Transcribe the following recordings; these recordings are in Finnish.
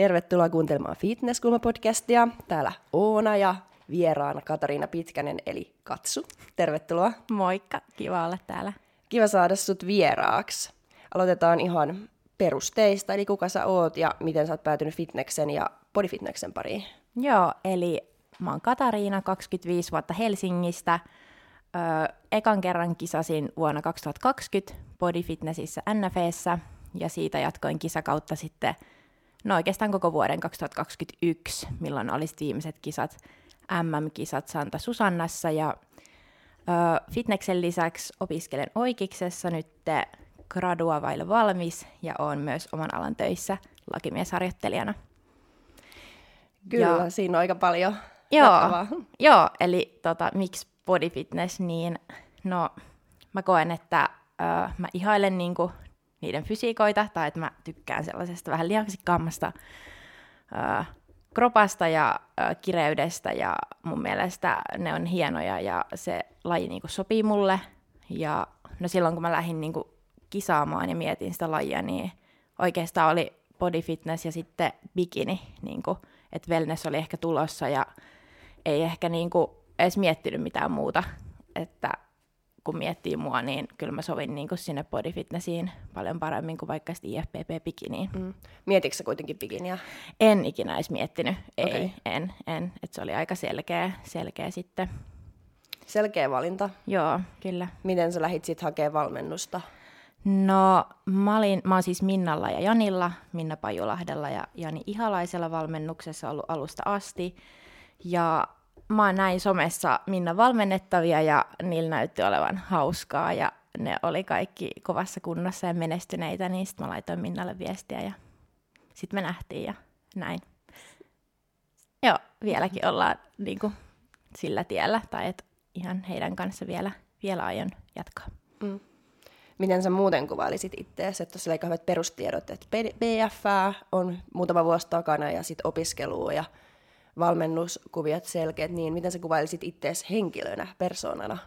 Tervetuloa kuuntelemaan Fitnesskulma-podcastia. Täällä Oona ja vieraana Katariina Pitkänen eli Katsu. Tervetuloa. Moikka, kiva olla täällä. Kiva saada sut vieraaksi. Aloitetaan ihan perusteista, eli kuka sä oot ja miten sä oot päätynyt fitneksen ja bodyfitneksen pariin. Joo, eli mä oon Katariina, 25 vuotta Helsingistä. Öö, ekan kerran kisasin vuonna 2020 bodyfitnessissä NFEssä ja siitä jatkoin kisakautta sitten no oikeastaan koko vuoden 2021, milloin olisi viimeiset kisat, MM-kisat Santa Susannassa ja ö, fitneksen lisäksi opiskelen oikeiksessa nyt gradua vailla valmis ja on myös oman alan töissä lakimiesharjoittelijana. Kyllä, ja, siinä on aika paljon joo, joo, eli tota, miksi body fitness, niin no mä koen, että ö, mä ihailen niinku niiden fysiikoita, tai että mä tykkään sellaisesta vähän lihaksikkaammasta ö, kropasta ja ö, kireydestä, ja mun mielestä ne on hienoja, ja se laji niinku sopii mulle, ja no silloin kun mä lähdin niinku kisaamaan ja mietin sitä lajia, niin oikeastaan oli body fitness ja sitten bikini, niinku, että wellness oli ehkä tulossa, ja ei ehkä niinku edes miettinyt mitään muuta, että kun miettii mua, niin kyllä mä sovin niin kuin sinne bodyfitnessiin paljon paremmin kuin vaikka IFPP-bikiniin. Mm. Mietitkö sä kuitenkin bikiniä? En ikinä edes miettinyt, ei, okay. en, en. Et se oli aika selkeä, selkeä sitten. Selkeä valinta? Joo, kyllä. Miten sä lähit sitten hakemaan valmennusta? No, mä, olin, mä oon siis Minnalla ja Janilla, Minna Pajulahdella ja Jani Ihalaisella valmennuksessa ollut alusta asti. Ja mä näin somessa Minna valmennettavia ja niillä näytti olevan hauskaa ja ne oli kaikki kovassa kunnossa ja menestyneitä, niin sitten mä laitoin Minnalle viestiä ja sitten me nähtiin ja näin. Joo, vieläkin ollaan niin kuin, sillä tiellä, tai että ihan heidän kanssa vielä, vielä aion jatkaa. Mm. Miten sä muuten kuvailisit itseäsi, että tuossa aika hyvät perustiedot, että BF on muutama vuosi takana ja sitten opiskelua ja valmennuskuviot selkeät, niin miten sä kuvailisit itseäsi henkilönä, persoonana?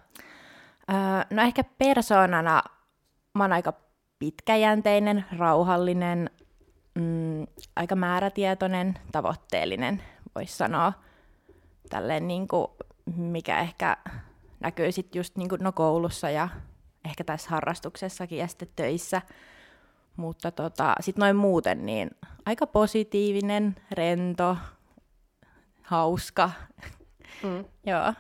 Öö, no ehkä persoonana mä oon aika pitkäjänteinen, rauhallinen, mm, aika määrätietoinen, tavoitteellinen, voisi sanoa. Tälleen niin kuin, mikä ehkä näkyy sitten just niin kuin, no koulussa ja ehkä tässä harrastuksessakin ja sitten töissä. Mutta tota, sitten noin muuten, niin aika positiivinen, rento, hauska. Mm. Joo.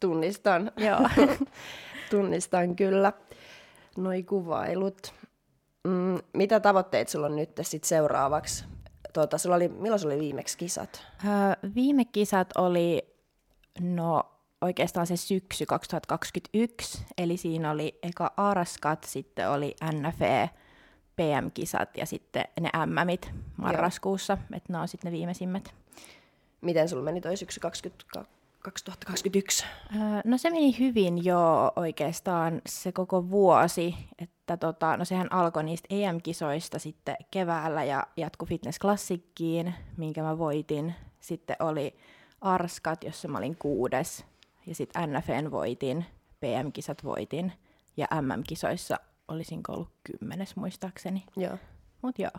Tunnistan. Joo. Tunnistan kyllä noi kuvailut. Mm, mitä tavoitteet sulla on nyt sit seuraavaksi? Tuota, sulla oli, milloin sulla oli viimeksi kisat? Öö, viime kisat oli no, oikeastaan se syksy 2021, eli siinä oli eka Araskat, sitten oli NFE, PM-kisat ja sitten ne MMit marraskuussa, että ne on sitten ne viimeisimmät. Miten sulla meni toi syksy 20, 2021? Öö, no se meni hyvin jo oikeastaan se koko vuosi, että tota, no sehän alkoi niistä EM-kisoista sitten keväällä ja jatkui Fitness Classickiin, minkä mä voitin. Sitten oli Arskat, jossa mä olin kuudes, ja sitten NFN voitin, PM-kisat voitin, ja MM-kisoissa olisin ollut kymmenes muistaakseni. Joo. Mut joo.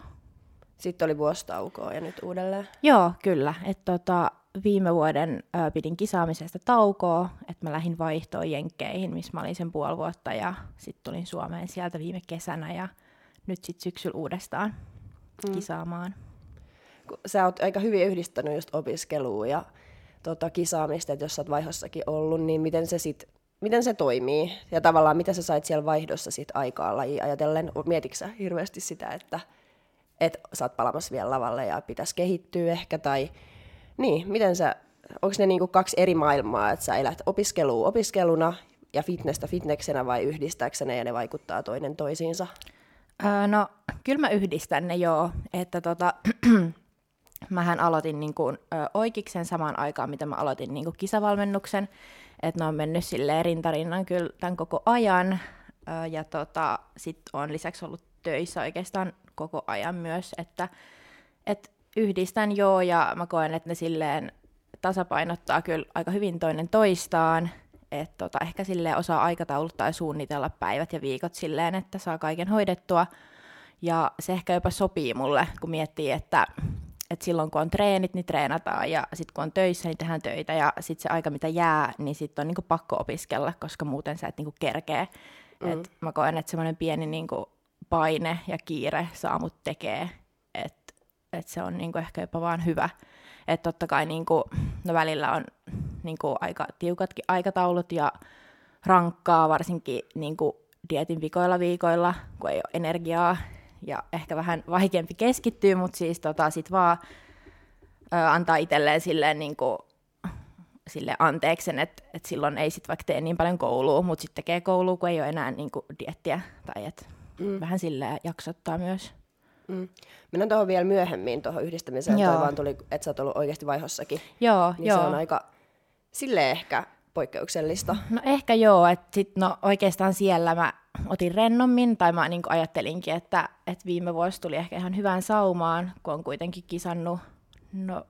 Sitten oli vuostaukoa ja nyt uudelleen. Joo, kyllä. Et tota, viime vuoden ö, pidin kisaamisesta taukoa, että mä lähdin vaihtoon Jenkkeihin, missä mä olin sen puoli vuotta ja sitten tulin Suomeen sieltä viime kesänä ja nyt sitten syksyllä uudestaan mm. kisaamaan. Sä oot aika hyvin yhdistänyt just opiskelua ja tota, kisaamista, että jos sä oot vaihossakin ollut, niin miten se sit, miten se toimii? Ja tavallaan mitä sä sait siellä vaihdossa sit aikaa lajia ajatellen? Mietitkö sä hirveästi sitä, että että sä oot palamassa vielä lavalle ja pitäisi kehittyä ehkä, tai niin, miten sä, onko ne niinku kaksi eri maailmaa, että sä elät opiskelua opiskeluna ja fitnessä fitneksenä vai yhdistääkö ne ja ne vaikuttaa toinen toisiinsa? Öö, no, kyllä mä yhdistän ne joo, että tota, mähän aloitin niin kuin, ö, oikeiksen samaan aikaan, mitä mä aloitin niin kuin kisavalmennuksen, että ne on mennyt silleen rintarinnan kyllä tämän koko ajan, ö, ja tota, sitten on lisäksi ollut töissä oikeastaan koko ajan myös, että et yhdistän joo ja mä koen, että ne silleen tasapainottaa kyllä aika hyvin toinen toistaan, että tota, ehkä silleen osaa aikatauluttaa ja suunnitella päivät ja viikot silleen, että saa kaiken hoidettua. Ja se ehkä jopa sopii mulle, kun miettii, että, että silloin kun on treenit, niin treenataan ja sitten kun on töissä, niin tehdään töitä ja sitten se aika mitä jää, niin sitten on niinku pakko opiskella, koska muuten sä et niinku kerkee. Mm. Et mä koen, että semmoinen pieni niinku paine ja kiire saa mut tekee, että et se on niinku ehkä jopa vaan hyvä. Että totta kai niinku, no välillä on niinku aika tiukatkin aikataulut ja rankkaa, varsinkin niinku dietin vikoilla viikoilla, kun ei ole energiaa ja ehkä vähän vaikeampi keskittyä, mutta siis tota, sit vaan ö, antaa itselleen silleen niinku, sille anteeksi, että et silloin ei sit vaikka tee niin paljon koulua, mutta sitten tekee koulua, kun ei ole enää niinku diettiä. Tai et mm. vähän silleen jaksottaa myös. Mm. Mennään tuohon vielä myöhemmin, tuohon yhdistämiseen. Joo. Toi vaan tuli, että sä oot ollut oikeasti vaihossakin. Joo, niin joo. se on aika sille ehkä poikkeuksellista. No ehkä joo, että sit, no oikeastaan siellä mä otin rennommin, tai mä niin ajattelinkin, että, että viime vuosi tuli ehkä ihan hyvään saumaan, kun on kuitenkin kisannut no,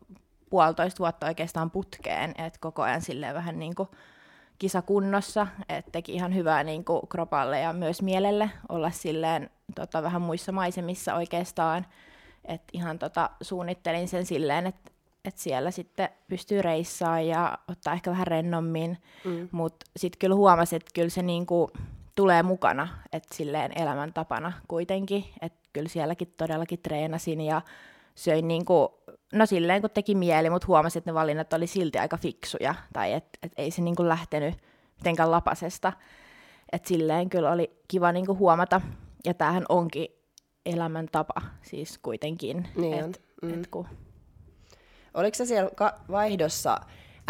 puolitoista vuotta oikeastaan putkeen, että koko ajan silleen vähän niin kuin kisakunnossa, että teki ihan hyvää niin kuin kropalle ja myös mielelle olla silleen tota, vähän muissa maisemissa oikeastaan, että ihan tota, suunnittelin sen silleen, että että siellä sitten pystyy reissaamaan ja ottaa ehkä vähän rennommin, mm. mutta sitten kyllä huomasin, että kyllä se niinku tulee mukana, että silleen elämäntapana kuitenkin, että kyllä sielläkin todellakin treenasin ja söin niinku, no silleen kun teki mieli, mutta huomasin, että ne valinnat oli silti aika fiksuja, tai että et ei se niinku lähtenyt mitenkään lapasesta, että silleen kyllä oli kiva niinku huomata, ja tämähän onkin elämäntapa siis kuitenkin, Niin että Mm. et kun Oliko se siellä ka- vaihdossa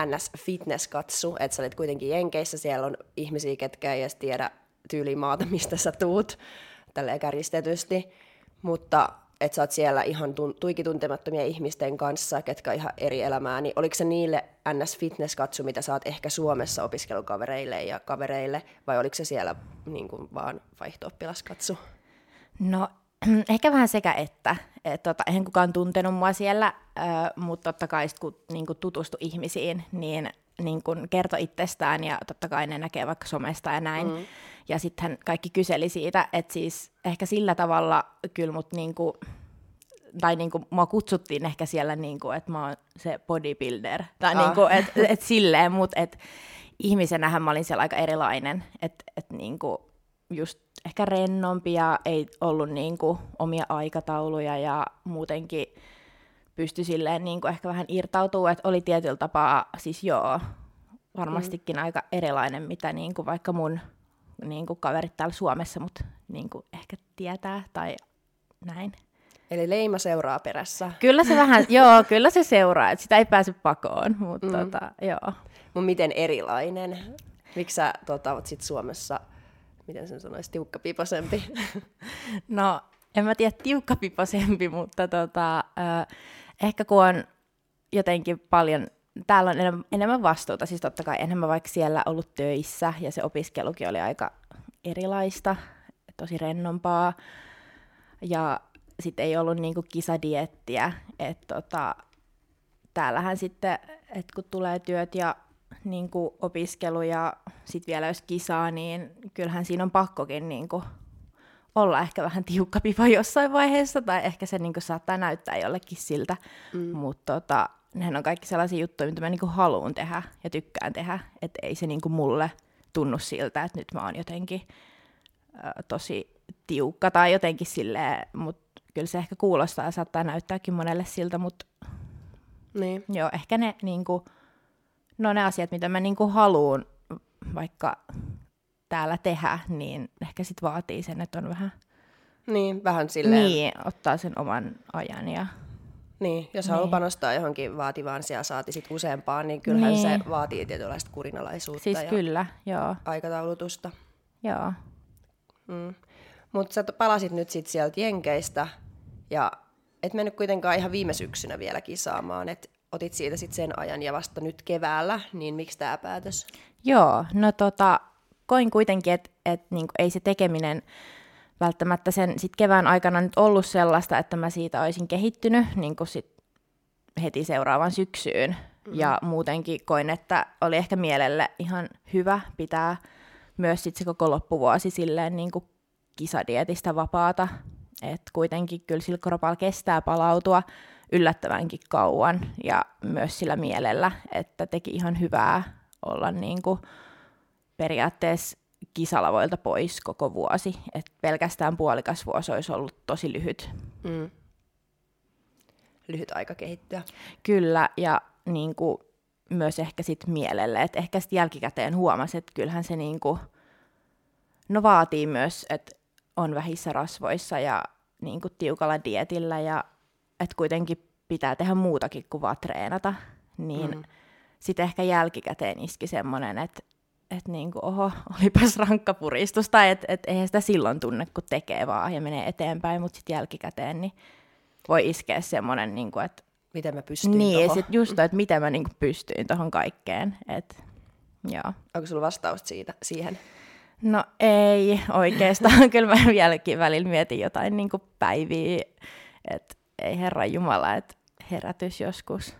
NS Fitness-katsu, että sä olit kuitenkin Jenkeissä, siellä on ihmisiä, ketkä ei edes tiedä tyylimaata, mistä sä tuut, tälleen kärjistetysti, mutta että sä oot siellä ihan tun- tuikituntemattomia ihmisten kanssa, ketkä on ihan eri elämää, niin oliko se niille NS Fitness-katsu, mitä sä oot ehkä Suomessa opiskelukavereille ja kavereille, vai oliko se siellä niin kuin vaan vaihto-oppilaskatsu? No ehkä vähän sekä että. Et, tota, eihän kukaan tuntenut mua siellä, mutta totta kai sit, kun niin tutustui ihmisiin, niin, niin kun kertoi itsestään ja totta kai ne näkee vaikka somesta ja näin. Mm. Ja sitten kaikki kyseli siitä, että siis ehkä sillä tavalla kyllä mut niinku, tai niinku, mua kutsuttiin ehkä siellä, niinku, että mä oon se bodybuilder. Tai Ah. niinku, että et silleen, mutta et ihmisenähän mä olin siellä aika erilainen. Että et niinku, just ehkä rennompi ja ei ollut niinku omia aikatauluja ja muutenkin pystyi silleen niinku ehkä vähän irtautuu, että oli tietyllä tapaa, siis joo, varmastikin mm. aika erilainen, mitä niinku vaikka mun niinku kaverit täällä Suomessa mut niinku ehkä tietää tai näin. Eli leima seuraa perässä. Kyllä se vähän, joo, kyllä se seuraa, että sitä ei pääse pakoon, mutta mm. tota, joo. Mutta miten erilainen? Miksi sä tota, oot sit Suomessa, miten sen sanoisi, tiukkapiposempi? No, en mä tiedä tiukkapiposempi, mutta tota, ö, ehkä kun on jotenkin paljon, täällä on enemmän, enemmän vastuuta, siis totta kai enemmän vaikka siellä ollut töissä ja se opiskelukin oli aika erilaista, tosi rennompaa. Ja sitten ei ollut niinku kisadiettiä, että tota, täällähän sitten, että kun tulee työt ja niin kuin opiskelu ja sitten vielä jos kisaa, niin kyllähän siinä on pakkokin niin kuin olla ehkä vähän tiukka pipa jossain vaiheessa, tai ehkä se niin kuin saattaa näyttää jollekin siltä, mm. mutta tota, nehän on kaikki sellaisia juttuja, mitä mä niin kuin haluan tehdä ja tykkään tehdä, että ei se niin kuin mulle tunnu siltä, että nyt mä oon jotenkin ö, tosi tiukka tai jotenkin silleen, mutta kyllä se ehkä kuulostaa ja saattaa näyttääkin monelle siltä, mutta niin. Joo, ehkä ne, niinku, no ne asiat, mitä mä niinku haluan vaikka täällä tehdä, niin ehkä sit vaatii sen, että on vähän Niin, vähän silleen. niin, ottaa sen oman ajan. Ja, Niin, jos Niin. haluaa panostaa johonkin vaativaan asiaan, saati sit useampaan, niin kyllähän Niin. se vaatii tietynlaista kurinalaisuutta siis ja kyllä, joo, aikataulutusta. joo. Mm. Mutta sä palasit nyt sit sieltä Jenkeistä ja et mennyt kuitenkaan ihan viime syksynä vielä kisaamaan, että otit siitä sit sen ajan ja vasta nyt keväällä, niin miksi tämä päätös? Joo, no tota, koin kuitenkin, että et, niinku, ei se tekeminen välttämättä sen sit kevään aikana nyt ollut sellaista, että mä siitä olisin kehittynyt niin sit heti seuraavan syksyyn. Mm-hmm. Ja muutenkin koin, että oli ehkä mielelle ihan hyvä pitää myös sit se koko loppuvuosi silleen niin kuin kisadietistä vapaata. Et kuitenkin kyllä sillä kropalla kestää palautua yllättävänkin kauan ja myös sillä mielellä, että teki ihan hyvää olla niin kuin periaatteessa kisalavoilta pois koko vuosi. Et pelkästään puolikas vuosi olisi ollut tosi lyhyt. Mm. Lyhyt aika kehittyä. Kyllä, ja niin kuin, myös ehkä sit mielelle, että ehkä sitten jälkikäteen huomasi, että kyllähän se niin kuin, no vaatii myös, että on vähissä rasvoissa ja niin kuin tiukalla dietillä ja että kuitenkin pitää tehdä muutakin kuin vaan treenata, niin mm. sitten ehkä jälkikäteen iski semmoinen, että että niinku, oho, olipas rankka puristus, tai että et eihän sitä silloin tunne, kun tekee vaan ja menee eteenpäin, mutta sitten jälkikäteen niin voi iskeä semmoinen, niinku, että miten mä pystyin Niin, sit just että miten mä niinku pystyin tuohon kaikkeen. Et, joo. Onko sulla vastaus siitä, siihen? No ei oikeastaan. Kyllä mä vieläkin välillä mietin jotain niinku päiviä, että ei herra Jumala, että herätys joskus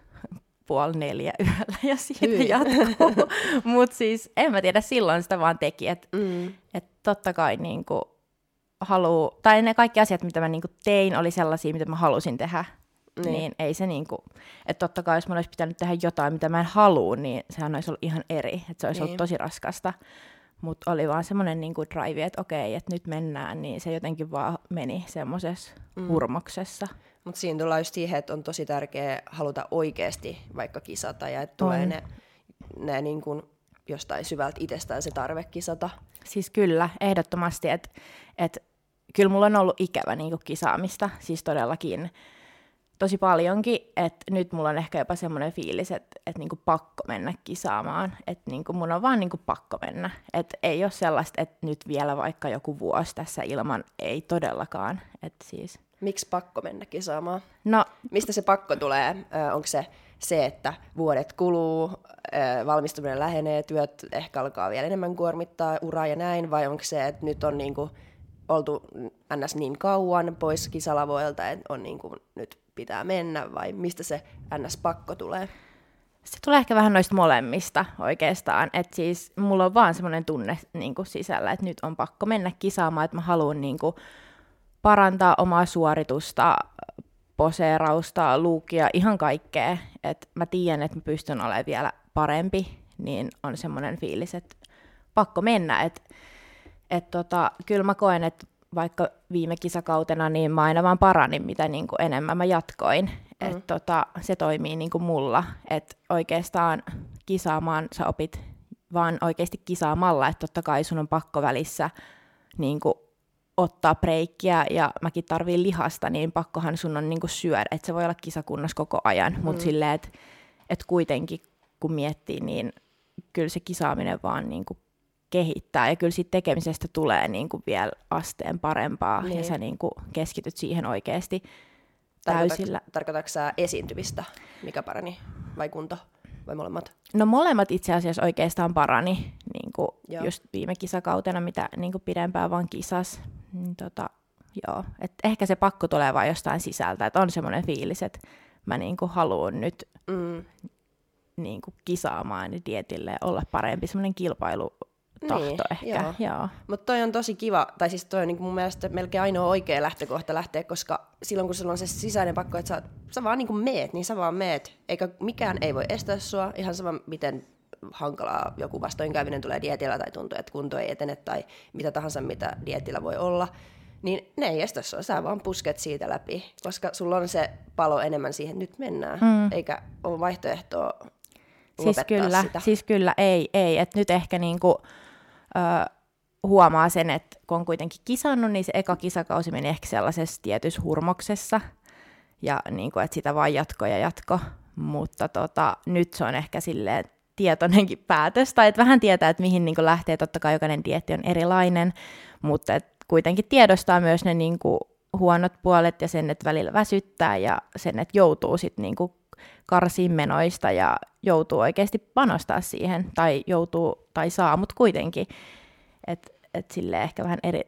puoli neljä yöllä ja siitä Hyi. jatkuu. Mutta siis en mä tiedä, silloin sitä vaan teki, että mm. et totta kai niinku haluu, tai ne kaikki asiat, mitä mä niinku tein, oli sellaisia, mitä mä halusin tehdä. Niin. niin ei se niinku, että totta kai jos mä olisi pitänyt tehdä jotain, mitä mä en halua, niin sehän olisi ollut ihan eri, että se olisi niin. ollut tosi raskasta. Mutta oli vaan semmoinen niinku drive, että okei, että nyt mennään, niin se jotenkin vaan meni semmoisessa mm. hurmoksessa. Mutta siinä tullaan just siihen, että on tosi tärkeää haluta oikeasti vaikka kisata ja että tulee ne, ne niin kuin jostain syvältä itsestään se tarve kisata. Siis kyllä, ehdottomasti, että et, kyllä mulla on ollut ikävä niin kisaamista, siis todellakin tosi paljonkin, että nyt mulla on ehkä jopa semmoinen fiilis, että, että niinku pakko mennä kisaamaan, että niinku mun on vaan niinku pakko mennä, että ei ole sellaista, että nyt vielä vaikka joku vuosi tässä ilman, ei todellakaan, että siis Miksi pakko mennä kisaamaan? No, Mistä se pakko tulee? Onko se se, että vuodet kuluu, valmistuminen lähenee, työt ehkä alkaa vielä enemmän kuormittaa uraa ja näin, vai onko se, että nyt on niinku oltu ns. niin kauan pois kisalavoilta, että on niinku, nyt pitää mennä, vai mistä se ns-pakko tulee? Se tulee ehkä vähän noista molemmista oikeastaan. Että siis mulla on vaan semmoinen tunne niin sisällä, että nyt on pakko mennä kisaamaan, että mä haluan niin kuin, parantaa omaa suoritusta, poseerausta, luukia, ihan kaikkea. Et mä tiedän, että mä pystyn olemaan vielä parempi, niin on semmoinen fiilis, että pakko mennä. Et, et tota, kyllä mä koen, että vaikka viime kisakautena, niin mä aina vaan paranin, mitä niin kuin enemmän mä jatkoin. Mm. Et tota, se toimii niin kuin mulla. Et oikeastaan kisaamaan sä opit vaan oikeasti kisaamalla, että totta kai sun on pakko välissä niin kuin ottaa breikkiä ja mäkin tarviin lihasta, niin pakkohan sun on niinku syödä, että se voi olla kisakunnassa koko ajan, mm. mutta silleen, että et kuitenkin kun miettii, niin kyllä se kisaaminen vaan niinku kehittää ja kyllä siitä tekemisestä tulee niinku vielä asteen parempaa niin. ja sä niinku keskityt siihen oikeasti täysillä. Tarkoitatko sä esiintymistä, mikä parani vai kunto? vai molemmat? No molemmat itse asiassa oikeastaan parani niin kuin just viime kisakautena, mitä niin kuin pidempään vaan kisas. Niin tota, joo. Et ehkä se pakko tulee vain jostain sisältä, että on semmoinen fiilis, että mä niin kuin haluan nyt mm. niin kuin kisaamaan dietille olla parempi, semmoinen kilpailu tahto niin, ehkä. Joo. Joo. Mutta toi on tosi kiva, tai siis toi on niinku mun mielestä melkein ainoa oikea lähtökohta lähteä, koska silloin kun sulla on se sisäinen pakko, että sä, sä vaan niinku meet, niin sä vaan meet, eikä mikään ei voi estää sua, ihan sama miten hankalaa joku vastoinkäyminen tulee dietillä tai tuntuu, että kunto ei etene tai mitä tahansa, mitä dietillä voi olla, niin ne ei estä sua, sä vaan pusket siitä läpi, koska sulla on se palo enemmän siihen, että nyt mennään, mm. eikä ole vaihtoehtoa siis kyllä, sitä. Siis kyllä, ei, ei. Et nyt ehkä niinku, ö, huomaa sen, että kun on kuitenkin kisannut, niin se eka kisakausi meni ehkä sellaisessa tietyssä hurmoksessa, ja niin kuin, että sitä vaan jatko ja jatko, mutta tota, nyt se on ehkä silleen tietoinenkin päätös, tai että vähän tietää, että mihin niin kuin lähtee, totta kai jokainen dietti on erilainen, mutta et kuitenkin tiedostaa myös ne niin kuin huonot puolet ja sen, että välillä väsyttää ja sen, että joutuu sitten niin kuin karsiin menoista ja joutuu oikeasti panostaa siihen, tai joutuu, tai saa, mutta kuitenkin. Että et sille ehkä vähän eri,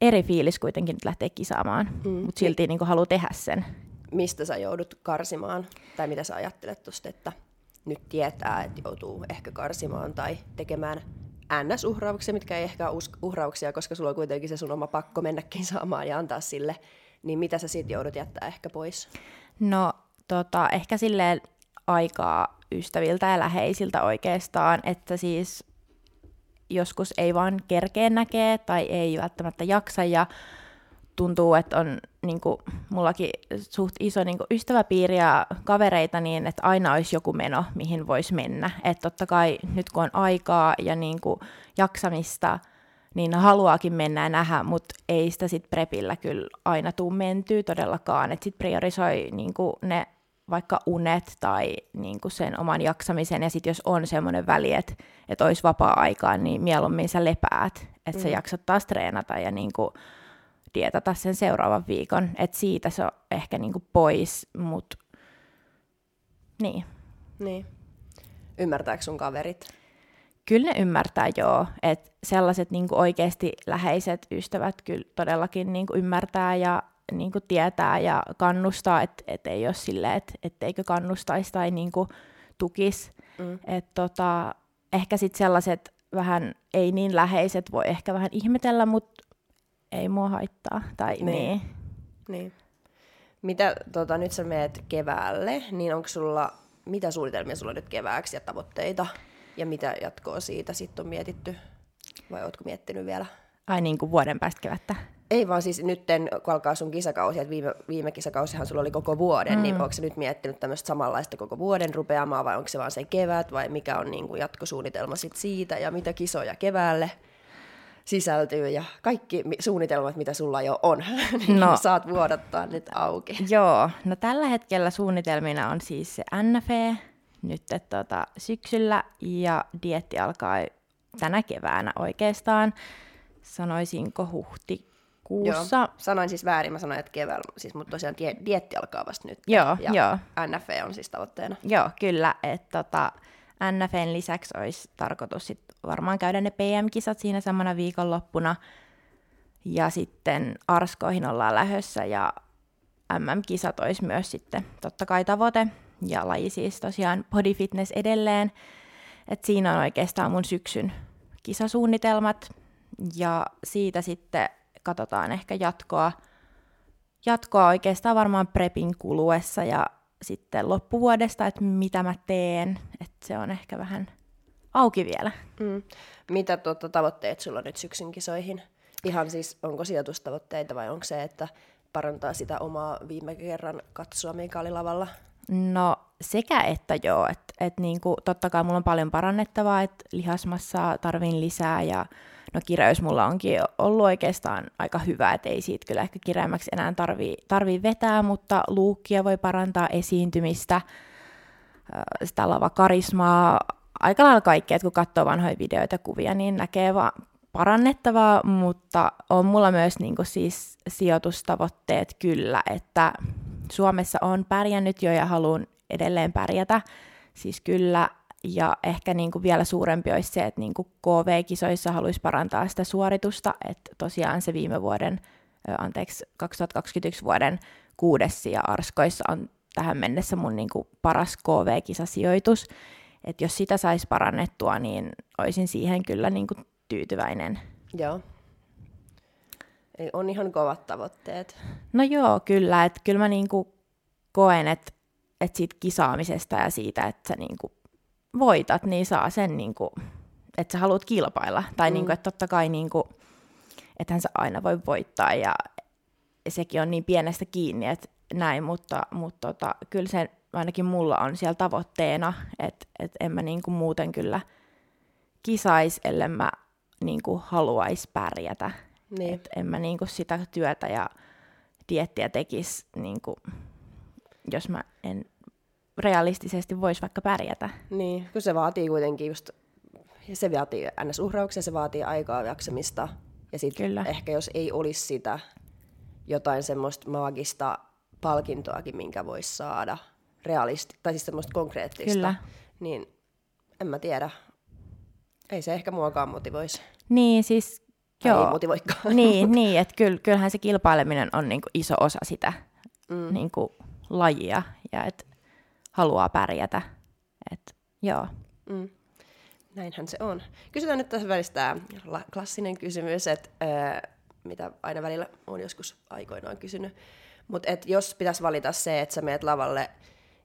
eri fiilis kuitenkin nyt lähtee kisaamaan, mm. mutta silti niin haluaa tehdä sen. Mistä sä joudut karsimaan, tai mitä sä ajattelet tuosta, että nyt tietää, että joutuu ehkä karsimaan tai tekemään NS-uhrauksia, mitkä ei ehkä ole uhrauksia, koska sulla on kuitenkin se sun oma pakko mennäkin saamaan ja antaa sille, niin mitä sä siitä joudut jättää ehkä pois? No tota, ehkä silleen aikaa ystäviltä ja läheisiltä oikeastaan, että siis joskus ei vaan kerkeen näkee tai ei välttämättä jaksa ja tuntuu, että on niin kuin, mullakin suht iso niin kuin, ystäväpiiri ja kavereita niin, että aina olisi joku meno, mihin voisi mennä. Että totta kai nyt kun on aikaa ja niin kuin, jaksamista, niin haluaakin mennä ja nähdä, mutta ei sitä sitten prepillä kyllä aina tuu mentyä todellakaan. Että sitten priorisoi niin kuin, ne vaikka unet tai niin kuin sen oman jaksamisen, ja sitten jos on semmoinen väli, että, että olisi vapaa-aikaa, niin mieluummin sä lepäät, että mm. sä jaksat taas treenata ja niin kuin dietata sen seuraavan viikon, että siitä se on ehkä niin kuin pois, mutta niin. Niin. Ymmärtääkö sun kaverit? Kyllä ne ymmärtää joo, että sellaiset niin kuin oikeasti läheiset ystävät kyllä todellakin niin kuin ymmärtää ja niin kuin tietää ja kannustaa, että et ei ole silleen, että etteikö kannustaisi tai niin kuin tukisi. Mm. Et tota, ehkä sitten sellaiset vähän ei niin läheiset voi ehkä vähän ihmetellä, mutta ei mua haittaa. Tai niin. niin. niin. Mitä tota, nyt sä meet keväälle, niin onko sulla, mitä suunnitelmia sulla nyt kevääksi ja tavoitteita? Ja mitä jatkoa siitä sitten on mietitty? Vai ootko miettinyt vielä? Ai niin kuin vuoden päästä kevättä? Ei vaan siis nytten, kun alkaa sun kisakausi, että viime, viime kisakausihan sulla oli koko vuoden, niin mm. niin onko se nyt miettinyt tämmöistä samanlaista koko vuoden rupeamaan vai onko se vaan se kevät vai mikä on niin kuin jatkosuunnitelma sit siitä ja mitä kisoja keväälle sisältyy ja kaikki suunnitelmat, mitä sulla jo on, niin no, saat vuodattaa nyt auki. Joo, no tällä hetkellä suunnitelmina on siis se NFE nyt tota, syksyllä ja dietti alkaa tänä keväänä oikeastaan. Sanoisinko huhti kuussa. Joo. Sanoin siis väärin, mä sanoin, että keväällä, siis, mutta tosiaan die, dietti alkaa vasta nyt. Joo, ja joo. NFE on siis tavoitteena. Joo, kyllä. Että tota, NFEn lisäksi olisi tarkoitus sit varmaan käydä ne PM-kisat siinä samana viikonloppuna. Ja sitten Arskoihin ollaan lähössä ja MM-kisat olisi myös sitten totta kai tavoite. Ja laji siis tosiaan body fitness edelleen. Et siinä on oikeastaan mun syksyn kisasuunnitelmat. Ja siitä sitten katsotaan ehkä jatkoa, jatkoa oikeastaan varmaan prepin kuluessa ja sitten loppuvuodesta, että mitä mä teen, että se on ehkä vähän auki vielä. Mm. Mitä tuota, tavoitteet sulla nyt syksyn kisoihin? Ihan siis, onko sijoitustavoitteita vai onko se, että parantaa sitä omaa viime kerran katsoa, mikä oli lavalla? No sekä että joo, että et niinku, totta kai mulla on paljon parannettavaa, että lihasmassaa tarvin lisää ja No kireys mulla onkin ollut oikeastaan aika hyvä, että ei siitä kyllä ehkä kireämmäksi enää tarvii, tarvii vetää, mutta luukkia voi parantaa esiintymistä, sitä karismaa, aika lailla kaikkea, että kun katsoo vanhoja videoita kuvia, niin näkee vaan parannettavaa, mutta on mulla myös niin kuin siis sijoitustavoitteet kyllä, että Suomessa on pärjännyt jo ja haluan edelleen pärjätä. Siis kyllä ja ehkä niin kuin vielä suurempi olisi se, että niin kuin KV-kisoissa haluaisi parantaa sitä suoritusta, että tosiaan se viime vuoden, anteeksi, 2021 vuoden kuudes ja Arskoissa on tähän mennessä mun niin kuin paras KV-kisasijoitus. Että jos sitä saisi parannettua, niin olisin siihen kyllä niin kuin tyytyväinen. Joo. Eli on ihan kovat tavoitteet. No joo, kyllä. Että kyllä mä niin kuin koen, että, että siitä kisaamisesta ja siitä, että sä niin kuin voitat, niin saa sen, niin kuin, että sä haluat kilpailla. Tai mm. niin kuin, että totta kai, niin kuin, ethän sä aina voi voittaa ja sekin on niin pienestä kiinni, että näin, mutta, mutta tota, kyllä se ainakin mulla on siellä tavoitteena, että, että en mä niin kuin muuten kyllä kisais, ellei mä niin kuin haluaisi pärjätä. Niin. Et en mä niin kuin sitä työtä ja diettiä tekisi, niin kuin, jos mä en realistisesti voisi vaikka pärjätä. Niin, kun se vaatii kuitenkin just, se vaatii ns-uhrauksia, se vaatii aikaa jaksamista. Ja sitten ehkä jos ei olisi sitä jotain semmoista maagista palkintoakin, minkä voisi saada realisti, tai siis semmoista konkreettista, Kyllä. niin en mä tiedä. Ei se ehkä muakaan motivoisi. Niin, siis Joo. Ei motivoikaan. Niin, niin että kyll, kyllähän se kilpaileminen on niinku iso osa sitä mm. niinku, lajia. Ja et haluaa pärjätä. Et, joo. Mm. Näinhän se on. Kysytään nyt tässä välissä tämä klassinen kysymys, että ää, mitä aina välillä on joskus aikoinaan kysynyt. Mutta jos pitäisi valita se, että sä meet lavalle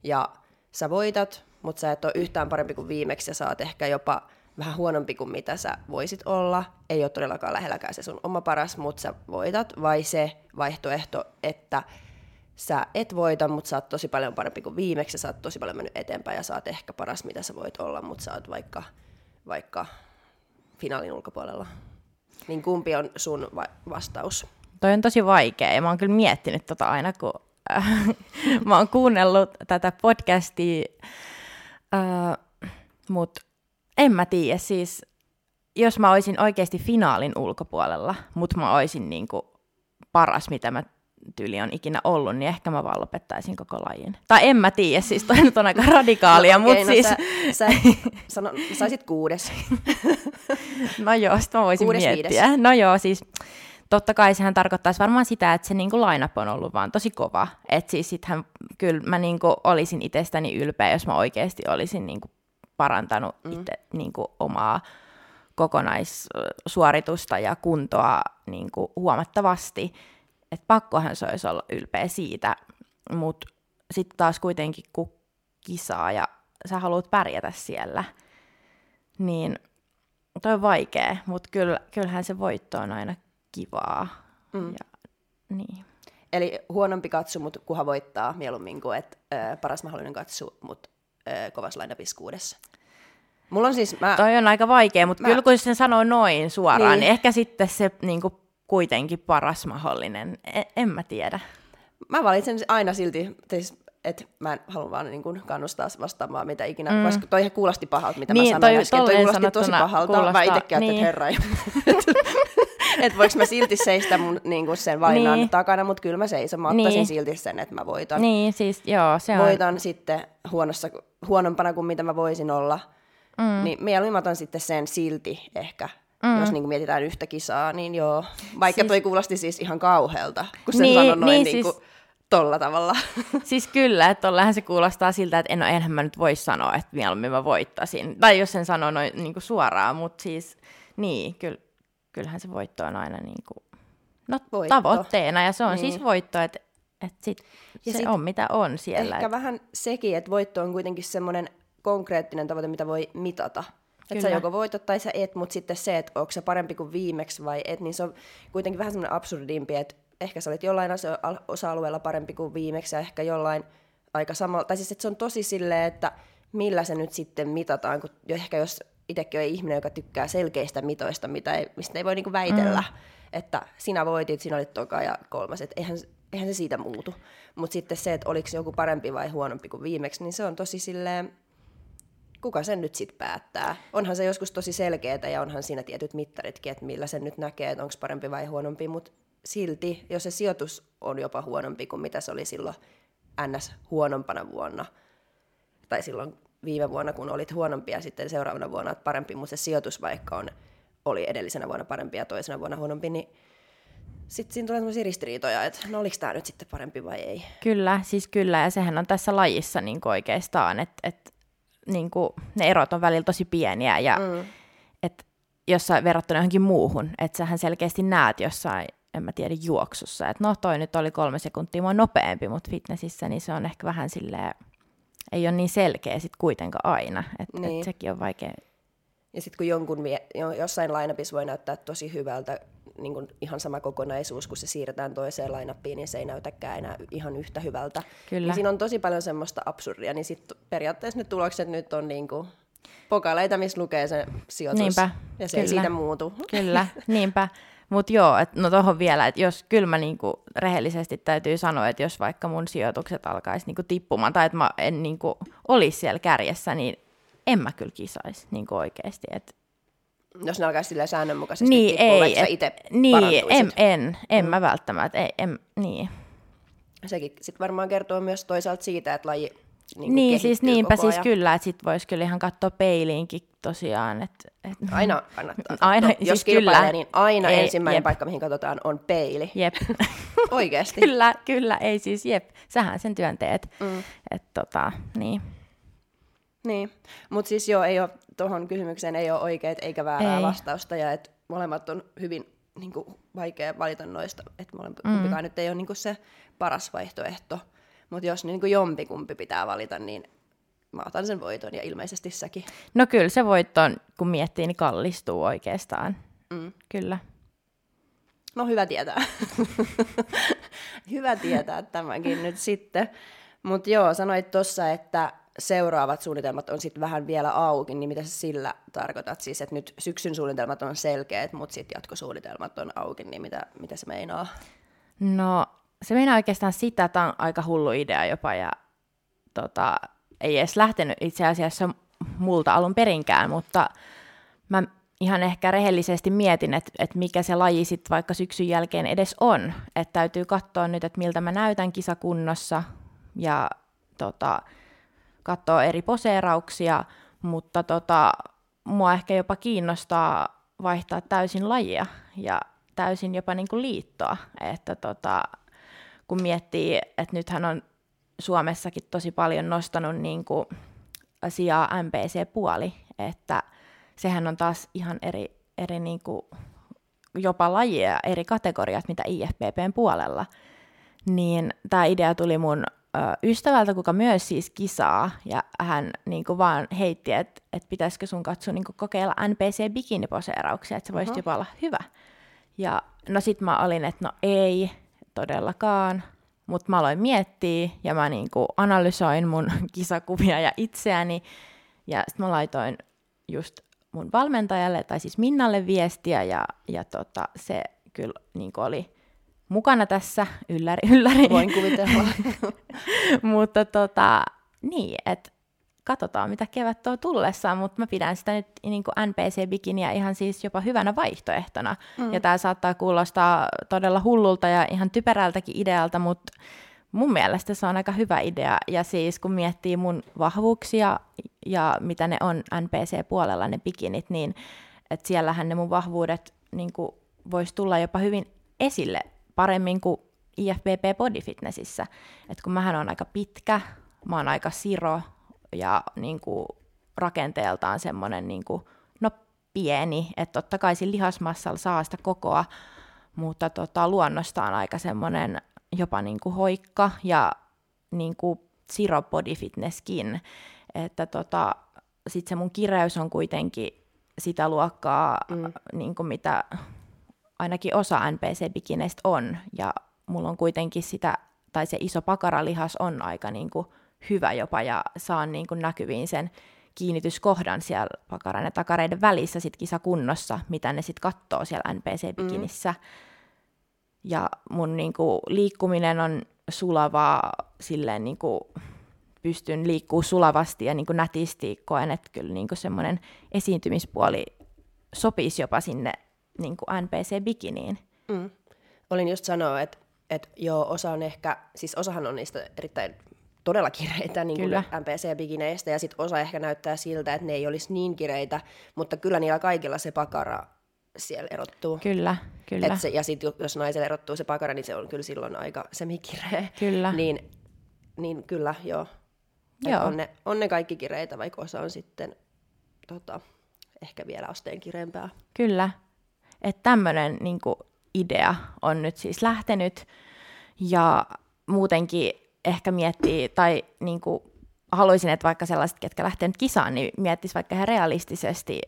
ja sä voitat, mutta sä et ole yhtään parempi kuin viimeksi ja sä oot ehkä jopa vähän huonompi kuin mitä sä voisit olla. Ei ole todellakaan lähelläkään se sun oma paras, mutta sä voitat. Vai se vaihtoehto, että sä et voita, mutta sä oot tosi paljon parempi kuin viimeksi, sä oot tosi paljon mennyt eteenpäin ja sä oot ehkä paras, mitä sä voit olla, mutta sä oot vaikka, vaikka finaalin ulkopuolella. Niin kumpi on sun va- vastaus? Toi on tosi vaikea ja mä oon kyllä miettinyt tota aina, kun äh, mä oon kuunnellut tätä podcastia, äh, mutta en mä tiedä, siis jos mä olisin oikeasti finaalin ulkopuolella, mutta mä olisin niinku paras, mitä mä tyyli on ikinä ollut, niin ehkä mä vaan lopettaisin koko lajin. Tai en mä tiedä, siis toi nyt on aika radikaalia, no, okay, mutta no, siis... Sä, sä, sano, saisit kuudes. no joo, sit mä voisin kuudes, miettiä. Viides. No joo, siis totta kai sehän tarkoittaisi varmaan sitä, että se niinku line-up on ollut vaan tosi kova. Että siis sittenhän kyllä mä niinku olisin itsestäni ylpeä, jos mä oikeasti olisin niinku parantanut mm. itse niinku omaa kokonaissuoritusta ja kuntoa niinku huomattavasti että pakkohan se olisi olla ylpeä siitä, mutta sitten taas kuitenkin kun kisaa ja sä haluat pärjätä siellä, niin toi on vaikea, mutta kyllä, kyllähän se voitto on aina kivaa. Mm. Ja, niin. Eli huonompi katsu, mutta kuha voittaa mieluummin kuin et, ö, paras mahdollinen katsu, mutta kovas line kuudessa. Mulla on siis, mä... Toi on aika vaikea, mutta mä... kyllä kun sen sanoo noin suoraan, niin, niin ehkä sitten se niin kuin kuitenkin paras mahdollinen. En, en mä tiedä. Mä valitsen aina silti, siis, että mä en halua vaan niin kuin kannustaa vastaamaan mitä ikinä, mm. koska toi kuulosti pahalta, mitä niin, mä sanoin toi, äsken. Toi kuulosti tosi pahalta. Kuulostaa, mä itsekin niin. että herra että voiko mä silti seistä mun niin kuin sen valinnan niin. takana, mutta kyllä mä seison. Mä ottaisin niin. silti sen, että mä voitan. Niin, siis joo, se on. Voitan sitten huonossa, huonompana kuin mitä mä voisin olla. Mm. Niin mieluummin otan sitten sen silti ehkä Mm. Jos niin mietitään yhtä kisaa, niin joo. Vaikka siis... toi kuulosti siis ihan kauhealta, kun sen niin, sanoi noin niin, niin kuin, siis... tolla tavalla. Siis kyllä, että tollähän se kuulostaa siltä, että en, enhän mä nyt voi sanoa, että mieluummin mä voittasin. Tai jos sen sanoo noin niin kuin suoraan, mutta siis niin, kyllä, kyllähän se voitto on aina niin kuin, no, voitto. tavoitteena. Ja se on siis niin. siis voitto, että että sit ja se sit on mitä on siellä. Ehkä et... vähän sekin, että voitto on kuitenkin semmoinen konkreettinen tavoite, mitä voi mitata. Että sä joko voitot tai sä et, mutta sitten se, että onko se parempi kuin viimeksi vai et, niin se on kuitenkin vähän semmoinen absurdimpi, että ehkä sä olit jollain osa-alueella parempi kuin viimeksi ja ehkä jollain aika samalla. Tai siis, että se on tosi silleen, että millä se nyt sitten mitataan, kun ehkä jos itsekin on ihminen, joka tykkää selkeistä mitoista, mitä ei, mistä ei voi niinku väitellä, mm. että sinä voitit, sinä olit toka ja kolmas, että eihän, eihän se siitä muutu. Mutta sitten se, että oliko joku parempi vai huonompi kuin viimeksi, niin se on tosi silleen, kuka sen nyt sitten päättää? Onhan se joskus tosi selkeää ja onhan siinä tietyt mittaritkin, että millä sen nyt näkee, että onko parempi vai huonompi, mutta silti, jos se sijoitus on jopa huonompi kuin mitä se oli silloin ns. huonompana vuonna, tai silloin viime vuonna, kun olit huonompi ja sitten seuraavana vuonna että parempi, mutta se sijoitus vaikka on, oli edellisenä vuonna parempi ja toisena vuonna huonompi, niin sitten siinä tulee sellaisia ristiriitoja, että no oliko tämä nyt sitten parempi vai ei. Kyllä, siis kyllä, ja sehän on tässä lajissa niin oikeastaan, että, että niin kuin, ne erot on välillä tosi pieniä ja mm. et, jossain verrattuna johonkin muuhun, että sähän selkeästi näet jossain, en mä tiedä, juoksussa, että no toi nyt oli kolme sekuntia mua nopeampi, mutta fitnessissä niin se on ehkä vähän silleen, ei ole niin selkeä sitten kuitenkaan aina, että niin. et sekin on vaikea. Ja sitten kun jonkun, jossain lainapissa voi näyttää tosi hyvältä niin kuin ihan sama kokonaisuus, kun se siirretään toiseen lainappiin, niin se ei näytäkään enää ihan yhtä hyvältä. Kyllä. Niin siinä on tosi paljon semmoista absurdia, niin sitten periaatteessa ne tulokset nyt on niin kuin pokaleita, missä lukee se sijoitus, niinpä, ja se kyllä. ei siitä muutu. Kyllä, niinpä. Mutta joo, et, no tuohon vielä, että jos kyllä mä niinku rehellisesti täytyy sanoa, että jos vaikka mun sijoitukset alkaisi niinku tippumaan tai että mä en niinku olisi siellä kärjessä, niin en mä kyllä kisaisi niinku oikeasti. Että jos ne alkaisi silleen säännönmukaisesti niin, ei, et, itse Niin, en, en, en mm. mä välttämättä, ei, en, niin. Sekin sitten varmaan kertoo myös toisaalta siitä, että laji niin, niin siis niinpä siis kyllä, että sit voisi kyllä ihan katsoa peiliinkin tosiaan. Et, et, aina kannattaa. Aina, no, siis jos kyllä. niin aina ei, ensimmäinen jep. paikka, mihin katsotaan, on peili. Jep. Oikeasti. kyllä, kyllä, ei siis jep. Sähän sen työn teet. Mm. Et, tota, niin. Niin, mutta siis joo, ei ole, tuohon kysymykseen ei ole oikeet eikä väärää ei. vastausta, ja että molemmat on hyvin niin kuin, vaikea valita noista, että molemmat mm. nyt ei ole niin kuin, se paras vaihtoehto. Mutta jos niin kuin jompikumpi pitää valita, niin mä otan sen voiton ja ilmeisesti säkin. No kyllä se voitto, kun miettii, niin kallistuu oikeastaan. Mm. Kyllä. No hyvä tietää. hyvä tietää tämäkin nyt sitten. Mutta joo, sanoit tuossa, että seuraavat suunnitelmat on sitten vähän vielä auki, niin mitä sä sillä tarkoitat? Siis, että nyt syksyn suunnitelmat on selkeät, mutta sitten jatkosuunnitelmat on auki, niin mitä, mitä se meinaa? No se meinaa oikeastaan sitä, että on aika hullu idea jopa ja tota, ei edes lähtenyt itse asiassa multa alun perinkään, mutta mä ihan ehkä rehellisesti mietin, että, että mikä se laji sitten vaikka syksyn jälkeen edes on. Että täytyy katsoa nyt, että miltä mä näytän kisakunnossa ja tota, katsoa eri poseerauksia, mutta tota, mua ehkä jopa kiinnostaa vaihtaa täysin lajia ja täysin jopa niin kuin liittoa. Että tota, kun miettii, että nythän on Suomessakin tosi paljon nostanut niin kuin asiaa MPC-puoli, että sehän on taas ihan eri, eri niin kuin jopa lajia ja eri kategoriat, mitä IFPPn puolella. Niin tämä idea tuli mun ystävältä, kuka myös siis kisaa, ja hän niin kuin vaan heitti, että et pitäisikö sun katsoa niin kuin kokeilla NPC-bikiniposeerauksia, että se voisi uh-huh. jopa olla hyvä. Ja no sit mä olin, että no ei todellakaan, mutta mä aloin miettiä ja mä niinku analysoin mun kisakuvia ja itseäni. Ja sitten mä laitoin just mun valmentajalle, tai siis Minnalle viestiä, ja, ja tota, se kyllä niinku oli mukana tässä, ylläri, ylläri. Voin kuvitella. Mutta tota, niin, että katsotaan mitä kevät tuo tullessaan, mutta mä pidän sitä nyt niin kuin NPC-bikiniä ihan siis jopa hyvänä vaihtoehtona. Mm. Ja tämä saattaa kuulostaa todella hullulta ja ihan typerältäkin idealta, mutta mun mielestä se on aika hyvä idea. Ja siis kun miettii mun vahvuuksia ja mitä ne on NPC-puolella ne bikinit, niin että siellähän ne mun vahvuudet niin voisi tulla jopa hyvin esille paremmin kuin IFBB Body Fitnessissä. Et kun mähän on aika pitkä, mä oon aika siro, ja niin kuin rakenteeltaan semmoinen niin kuin, no pieni, että totta kai sillä lihasmassalla saa sitä kokoa, mutta tota, luonnostaan aika semmoinen jopa niin kuin hoikka ja niin kuin zero body fitnesskin, että tota, sitten se mun kireys on kuitenkin sitä luokkaa, mm. niin kuin mitä ainakin osa NPC-bikineistä on, ja mulla on kuitenkin sitä, tai se iso pakaralihas on aika niin kuin hyvä jopa ja saan niin kuin näkyviin sen kiinnityskohdan siellä pakaran ja takareiden välissä sit kisakunnossa, mitä ne sitten katsoo siellä NPC-bikinissä. Mm. Ja mun niin kuin, liikkuminen on sulavaa silleen niin kuin, pystyn liikkuu sulavasti ja niin kuin nätisti koen, että kyllä niin kuin semmoinen esiintymispuoli sopisi jopa sinne niin kuin NPC-bikiniin. Mm. Olin just sanoa, että, että joo, osa on ehkä, siis osahan on niistä erittäin todella kireitä niin kuin MPC-bikineistä, ja sitten osa ehkä näyttää siltä, että ne ei olisi niin kireitä, mutta kyllä niillä kaikilla se pakara siellä erottuu. Kyllä, kyllä. Et se, ja sitten jos naiselle erottuu se pakara, niin se on kyllä silloin aika semikireä. Kyllä. Niin, niin kyllä, joo. joo. On, ne, on ne kaikki kireitä, vaikka osa on sitten tota, ehkä vielä asteen kireempää. Kyllä. Että tämmöinen niin idea on nyt siis lähtenyt, ja muutenkin ehkä miettii, tai niin kuin, haluaisin, että vaikka sellaiset, ketkä lähtee nyt kisaan, niin miettis vaikka ihan realistisesti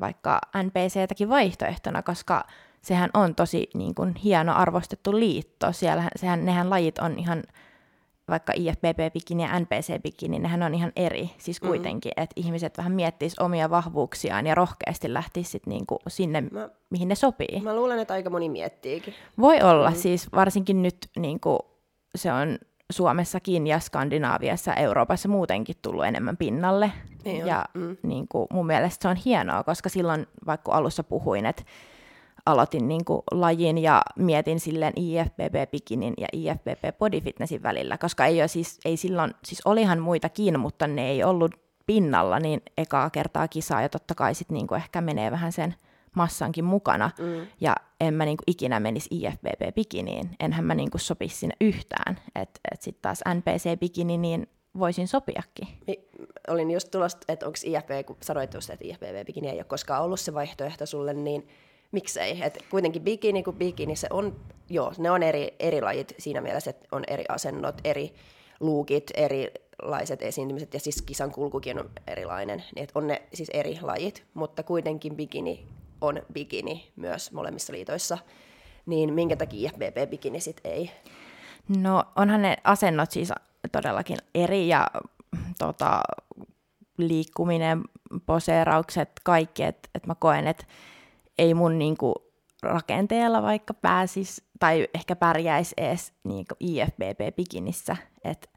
vaikka NPC-täkin vaihtoehtona, koska sehän on tosi niin kuin, hieno arvostettu liitto. Siellä, sehän, nehän lajit on ihan, vaikka IFBB-bikini ja NPC-bikini, nehän on ihan eri. Siis mm. kuitenkin, mm. että ihmiset vähän miettis omia vahvuuksiaan ja rohkeasti lähtis sit niin kuin sinne, mä, mihin ne sopii. Mä luulen, että aika moni miettiikin. Voi olla, mm. siis varsinkin nyt niin kuin, se on Suomessakin ja Skandinaaviassa, Euroopassa muutenkin tullut enemmän pinnalle. Niin ja mm. niin kuin, mun mielestä se on hienoa, koska silloin, vaikka alussa puhuin, että aloitin niin kuin, lajin ja mietin silleen IFBB-bikinin ja IFBB bodyfitnessin välillä, koska ei, ole siis, ei silloin, siis olihan muitakin, mutta ne ei ollut pinnalla, niin ekaa kertaa kisaa ja totta kai sitten niin ehkä menee vähän sen massankin mukana. Mm. Ja en mä niinku ikinä menisi IFBB-bikiniin, enhän mä niinku sopisi sinne yhtään. Että et sitten taas NPC-bikini, niin voisin sopiakin. Mi- olin just tulossa, että onko IFB, kun sanoit just, että IFBB-bikini ei ole koskaan ollut se vaihtoehto sulle, niin miksei? Et kuitenkin bikini kuin bikini, se on, joo, ne on eri, eri lajit siinä mielessä, että on eri asennot, eri luukit, erilaiset esiintymiset ja siis kisan kulkukin on erilainen. Niin on ne siis eri lajit, mutta kuitenkin bikini on bikini myös molemmissa liitoissa. Niin minkä takia IFBB-bikini sitten ei? No onhan ne asennot siis todellakin eri ja tota, liikkuminen, poseeraukset, kaikki, että et mä koen, että ei mun niinku rakenteella vaikka pääsis tai ehkä pärjäisi edes niinku IFBB-bikinissä, että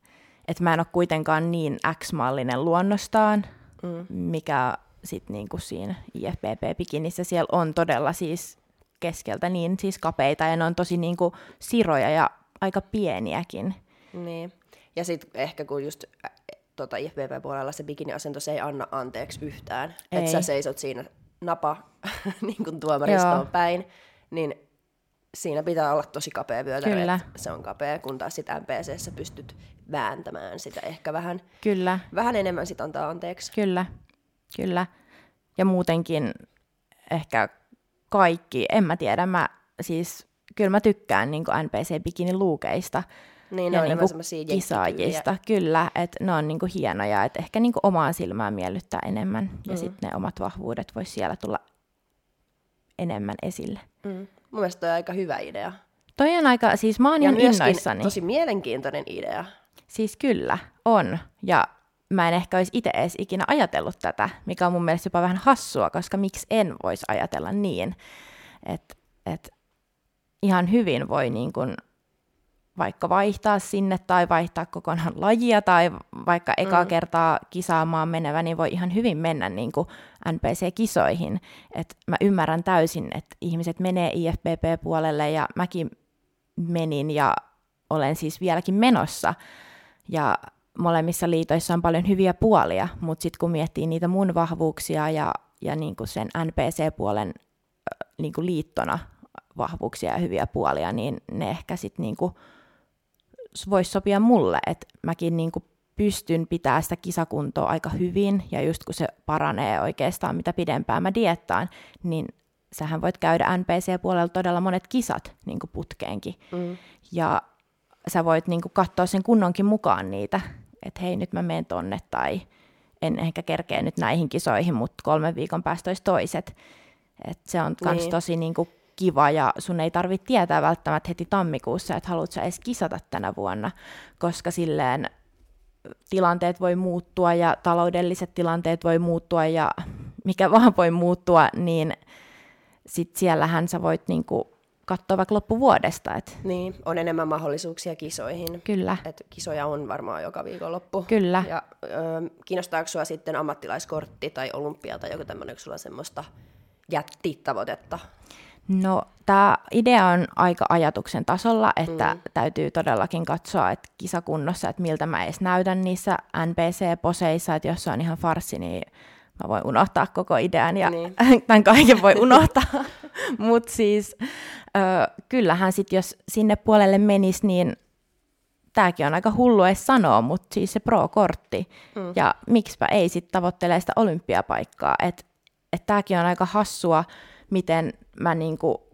et mä en ole kuitenkaan niin X-mallinen luonnostaan, mm. mikä sitten niinku siinä IFBB-bikinissä siellä on todella siis keskeltä niin siis kapeita ja ne on tosi niinku siroja ja aika pieniäkin. Niin. Ja sitten ehkä kun just tota IFBB-puolella se bikiniasento se ei anna anteeksi yhtään. Että sä seisot siinä napa niin kuin tuomaristoon päin, niin siinä pitää olla tosi kapea vyötärö, Kyllä. se on kapea, kun taas sitä MPCssä pystyt vääntämään sitä ehkä vähän, Kyllä. vähän enemmän sit antaa anteeksi. Kyllä, kyllä. Ja muutenkin ehkä kaikki, en mä tiedä, mä siis, kyllä mä tykkään niin NPC-bikinin luukeista, niin, ja ne on niinku kisaajista, kyllä, että ne on niinku hienoja, että ehkä niinku omaa silmää miellyttää enemmän, mm. ja sitten ne omat vahvuudet vois siellä tulla enemmän esille. Mm. Mun mielestä toi on aika hyvä idea. Toi on aika, siis mä oon ja ihan innoissani. tosi mielenkiintoinen idea. Siis kyllä, on. Ja mä en ehkä olisi itse edes ikinä ajatellut tätä, mikä on mun mielestä jopa vähän hassua, koska miksi en voisi ajatella niin, että et ihan hyvin voi niin kun vaikka vaihtaa sinne tai vaihtaa kokonaan lajia tai vaikka eka mm. kertaa kisaamaan menevä, niin voi ihan hyvin mennä niin kuin NPC-kisoihin. Et mä ymmärrän täysin, että ihmiset menee IFBB-puolelle ja mäkin menin ja olen siis vieläkin menossa. Ja molemmissa liitoissa on paljon hyviä puolia, mutta sitten kun miettii niitä mun vahvuuksia ja, ja niin kuin sen NPC-puolen niin kuin liittona vahvuuksia ja hyviä puolia, niin ne ehkä sitten niin kuin voisi sopia mulle, että mäkin niin kuin pystyn pitää sitä kisakuntoa aika hyvin, ja just kun se paranee oikeastaan mitä pidempään mä diettaan, niin sähän voit käydä NPC-puolella todella monet kisat niin kuin putkeenkin. Mm. Ja sä voit niin kuin katsoa sen kunnonkin mukaan niitä, että hei nyt mä menen tonne tai en ehkä kerkeä nyt näihin kisoihin, mutta kolmen viikon päästä olisi toiset. Et se on myös niin. tosi niin kuin kiva ja sun ei tarvitse tietää välttämättä heti tammikuussa, että haluat sä edes kisata tänä vuonna, koska silleen tilanteet voi muuttua ja taloudelliset tilanteet voi muuttua ja mikä vaan voi muuttua, niin sit siellähän sä voit niinku katsoa vaikka loppuvuodesta. Et... Niin, on enemmän mahdollisuuksia kisoihin. Kyllä. Et kisoja on varmaan joka viikonloppu. Kyllä. Ja ö, kiinnostaako sua sitten ammattilaiskortti tai olympia tai joku tämmöinen, sulla semmoista jättitavoitetta? No, tämä idea on aika ajatuksen tasolla, että mm. täytyy todellakin katsoa, että kisakunnossa, että miltä mä edes näytän niissä NPC-poseissa, että jos se on ihan farsi, niin mä voin unohtaa koko idean ja niin. tämän kaiken voi unohtaa. Mutta siis ö, kyllähän sitten, jos sinne puolelle menisi, niin tämäkin on aika hullu edes sanoa, mutta siis se pro-kortti. Mm. Ja miksipä ei sitten tavoittele sitä olympiapaikkaa. Että et tämäkin on aika hassua, miten mä niinku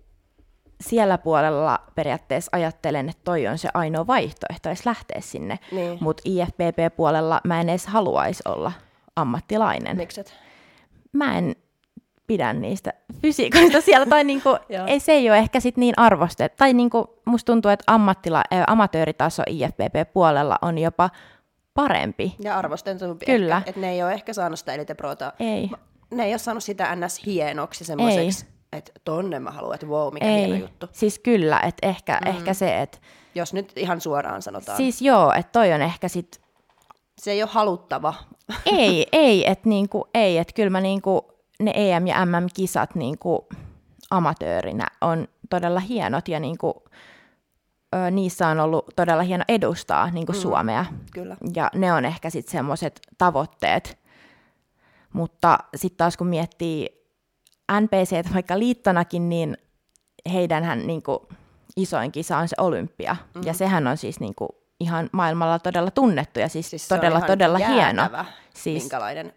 siellä puolella periaatteessa ajattelen, että toi on se ainoa vaihtoehto edes lähteä sinne. Niin. Mutta IFBB-puolella mä en edes haluaisi olla ammattilainen. Mikset? Mä en pidä niistä fysiikoista siellä, tai niinku, ei, se ei ole ehkä sit niin arvostettu. Tai niinku, musta tuntuu, että ammattila, ä, amatööritaso IFBB-puolella on jopa parempi. Ja arvostetumpi Kyllä. Ehkä, että ne ei ole ehkä saanut sitä Elite Prota. Ei ne ei ole saanut sitä ns. hienoksi semmoiseksi, että tonne mä haluan, että wow, mikä ei. hieno juttu. Siis kyllä, että ehkä, mm. ehkä se, että... Jos nyt ihan suoraan sanotaan. Siis joo, että toi on ehkä sit... Se ei ole haluttava. Ei, ei, että niinku, ei, että kyllä mä niinku, ne EM- ja MM-kisat niinku, amatöörinä on todella hienot ja niinku, ö, niissä on ollut todella hieno edustaa niinku mm. Suomea. Kyllä. Ja ne on ehkä sitten semmoiset tavoitteet, mutta sitten taas kun miettii NPC vaikka liittonakin, niin heidänhän niin kuin, isoin kisa on se olympia. Mm-hmm. Ja sehän on siis niin kuin, ihan maailmalla todella tunnettu ja siis, siis todella, todella hieno. Siis, minkälainen.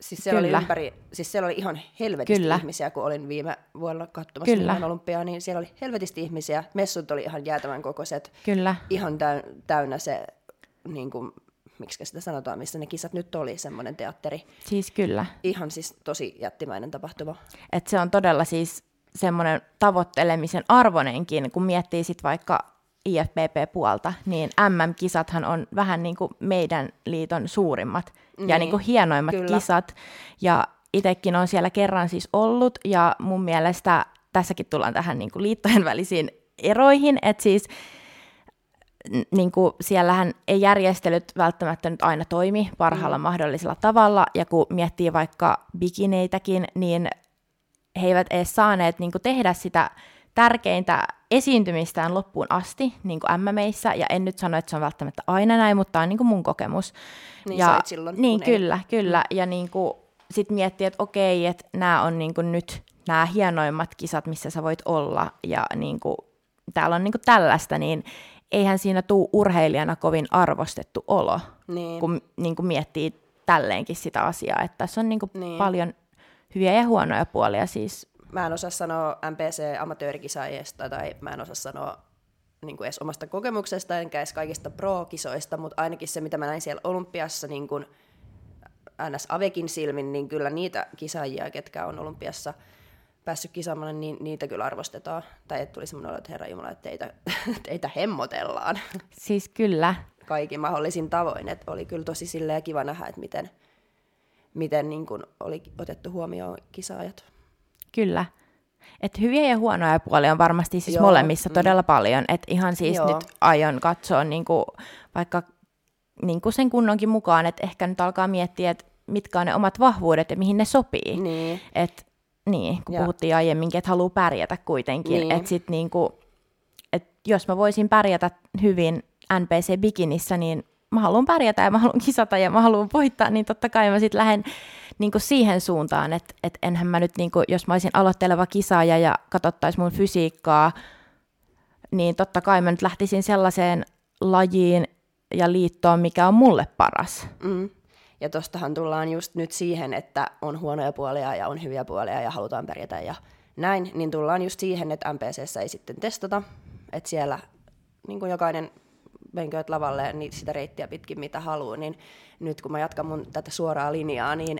Siis siellä, Kyllä. oli ympäri, siis siellä oli ihan helvetisti Kyllä. ihmisiä, kun olin viime vuonna katsomassa Kyllä. olympiaa, niin siellä oli helvetisti ihmisiä. Messut oli ihan jäätävän kokoiset. Kyllä. Ihan täynnä se niin kuin, miksi sitä sanotaan, missä ne kisat nyt oli, semmoinen teatteri. Siis kyllä. Ihan siis tosi jättimäinen tapahtuma. Et se on todella siis semmoinen tavoittelemisen arvonenkin, kun miettii sitten vaikka IFPP-puolta, niin MM-kisathan on vähän niin kuin meidän liiton suurimmat niin, ja niin kuin hienoimmat kyllä. kisat. Ja itsekin on siellä kerran siis ollut, ja mun mielestä tässäkin tullaan tähän niin kuin liittojen välisiin eroihin, että siis niin kuin siellähän ei järjestelyt välttämättä nyt aina toimi parhaalla mm. mahdollisella tavalla, ja kun miettii vaikka bikineitäkin, niin he eivät edes saaneet niin kuin tehdä sitä tärkeintä esiintymistään loppuun asti niin kuin MMEissä, ja en nyt sano, että se on välttämättä aina näin, mutta tämä on niin kuin mun kokemus. Niin ja, silloin, Niin, kyllä, ei. kyllä, ja niin kuin, sit miettii, että okei, että nämä on niin kuin nyt nämä hienoimmat kisat, missä sä voit olla, ja niin kuin, täällä on niin kuin tällaista, niin eihän siinä tuu urheilijana kovin arvostettu olo, niin. kun niin kuin miettii tälleenkin sitä asiaa, että tässä on niin kuin niin. paljon hyviä ja huonoja puolia siis. Mä en osaa sanoa MPC-amatöörikisaajista tai mä en osaa sanoa niin kuin edes omasta kokemuksesta enkä edes kaikista pro-kisoista, mutta ainakin se, mitä mä näin siellä Olympiassa niin kuin NS Avekin silmin, niin kyllä niitä kisaajia, ketkä on Olympiassa päässyt kisaamaan, niin niitä kyllä arvostetaan. Tai että tuli semmoinen olo, että herra Jumala, että teitä, teitä hemmotellaan. Siis kyllä. Kaikin mahdollisin tavoin. Että oli kyllä tosi silleen kiva nähdä, että miten, miten niin kuin oli otettu huomioon kisaajat. Kyllä. Et hyviä ja huonoja puolia on varmasti siis Joo. molemmissa mm. todella paljon. Et ihan siis Joo. nyt aion katsoa niinku, vaikka niinku sen kunnonkin mukaan, että ehkä nyt alkaa miettiä, että mitkä on ne omat vahvuudet ja mihin ne sopii. Niin. Et, niin, kun ja. puhuttiin aiemminkin, että haluaa pärjätä kuitenkin. Niin. Et sit niinku, et jos mä voisin pärjätä hyvin NPC-bikinissä, niin mä haluan pärjätä ja mä haluan kisata ja mä haluan voittaa, niin totta kai mä sitten lähden niin siihen suuntaan, että, että enhän mä nyt, niin kuin, jos mä olisin aloitteleva kisaaja ja katsottaisiin mun fysiikkaa, niin totta kai mä nyt lähtisin sellaiseen lajiin ja liittoon, mikä on mulle paras. Mm. Ja tostahan tullaan just nyt siihen, että on huonoja puolia ja on hyviä puolia ja halutaan pärjätä ja näin, niin tullaan just siihen, että MPCssä ei sitten testata, että siellä niin kuin jokainen menkööt lavalle niin sitä reittiä pitkin mitä haluaa, niin nyt kun mä jatkan mun tätä suoraa linjaa, niin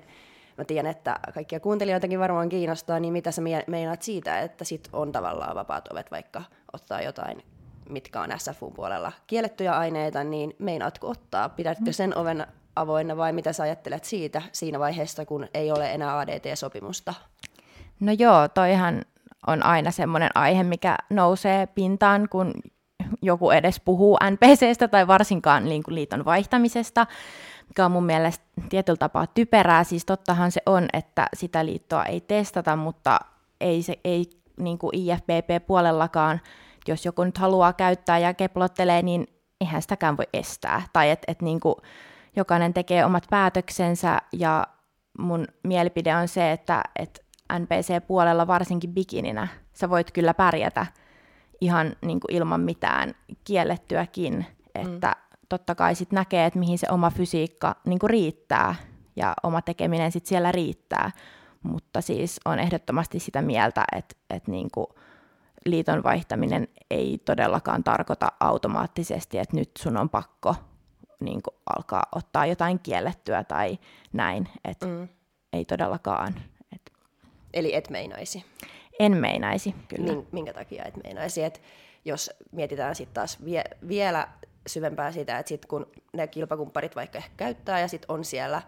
mä tiedän, että kaikkia kuuntelijoitakin varmaan kiinnostaa, niin mitä sä meinaat siitä, että sit on tavallaan vapaat ovet vaikka ottaa jotain mitkä on SFUn puolella kiellettyjä aineita, niin meinaatko ottaa? Pidätkö sen oven avoinna vai mitä sä ajattelet siitä siinä vaiheessa, kun ei ole enää ADT-sopimusta? No joo, toihan on aina semmoinen aihe, mikä nousee pintaan, kun joku edes puhuu NPCstä tai varsinkaan liiton vaihtamisesta, mikä on mun mielestä tietyllä tapaa typerää. Siis tottahan se on, että sitä liittoa ei testata, mutta ei, se, ei niin kuin IFBP-puolellakaan, jos joku nyt haluaa käyttää ja keplottelee, niin eihän sitäkään voi estää. Tai että et niin jokainen tekee omat päätöksensä ja mun mielipide on se, että et NPC-puolella varsinkin bikininä sä voit kyllä pärjätä ihan niin kuin ilman mitään kiellettyäkin, että mm. totta kai sitten näkee, että mihin se oma fysiikka niin kuin riittää ja oma tekeminen sitten siellä riittää, mutta siis on ehdottomasti sitä mieltä, että, että niin kuin liiton vaihtaminen ei todellakaan tarkoita automaattisesti, että nyt sun on pakko niin kuin alkaa ottaa jotain kiellettyä tai näin, että mm. ei todellakaan. Et. Eli et meinaisi? En meinaisi, kyllä. Minkä takia et meinaisi? Et jos mietitään sitten taas vie, vielä syvempää sitä, että sit kun ne kilpakumpparit vaikka ehkä käyttää ja sitten on siellä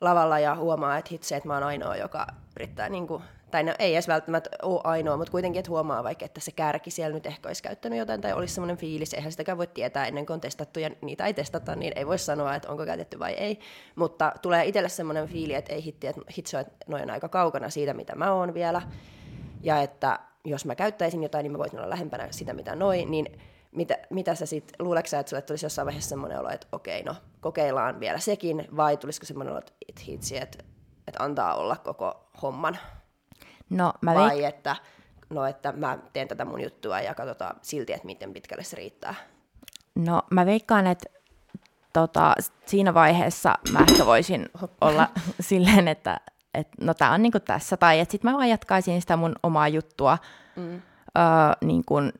lavalla ja huomaa, että hitse, että mä oon ainoa, joka yrittää, niin kuin, tai no, ei edes välttämättä ole ainoa, mutta kuitenkin, että huomaa vaikka, että se kärki siellä nyt ehkä olisi käyttänyt jotain tai olisi semmoinen fiilis, eihän sitäkään voi tietää ennen kuin on testattu ja niitä ei testata, niin ei voi sanoa, että onko käytetty vai ei, mutta tulee itselle semmoinen fiili, että ei hitti, että hitse, että noin on aika kaukana siitä, mitä mä oon vielä, ja että jos mä käyttäisin jotain, niin mä voisin olla lähempänä sitä, mitä noin, niin mitä, mitä sä sitten, luuleeko että sulle tulisi jossain vaiheessa semmoinen olo, että okei, no kokeillaan vielä sekin, vai tulisiko semmoinen olo, että hitsi, että, että antaa olla koko homman? No, mä vai veik- että, no, että mä teen tätä mun juttua ja katsotaan silti, että miten pitkälle se riittää? No mä veikkaan, että tota, siinä vaiheessa mä ehkä voisin olla silleen, että että no tämä on niinku tässä, tai että sitten mä vaan jatkaisin sitä mun omaa juttua mm. öö, niin kun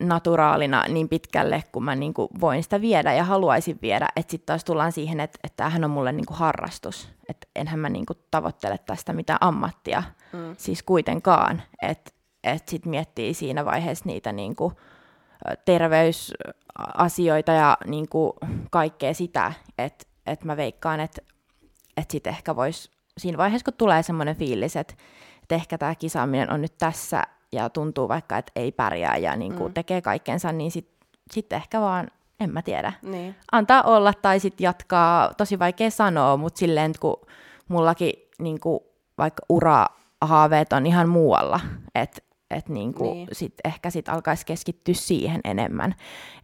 naturaalina niin pitkälle, kun mä niin kuin voin sitä viedä ja haluaisin viedä. Että sitten taas tullaan siihen, että, että tämähän on mulle niin kuin harrastus. Että enhän mä niin kuin tavoittele tästä mitään ammattia mm. siis kuitenkaan. Että et sitten miettii siinä vaiheessa niitä niin kuin terveysasioita ja niin kuin kaikkea sitä, että et mä veikkaan, että et sitten ehkä voisi siinä vaiheessa, kun tulee semmoinen fiilis, että et ehkä tämä kisaaminen on nyt tässä ja tuntuu vaikka, että ei pärjää ja niin kuin mm. tekee kaikkensa, niin sitten sit ehkä vaan, en mä tiedä, niin. antaa olla tai sitten jatkaa, tosi vaikea sanoa, mutta silleen, kun mullakin niin kuin, vaikka urahaaveet on ihan muualla, että et niin kuin niin. sit ehkä sit alkaisi keskittyä siihen enemmän.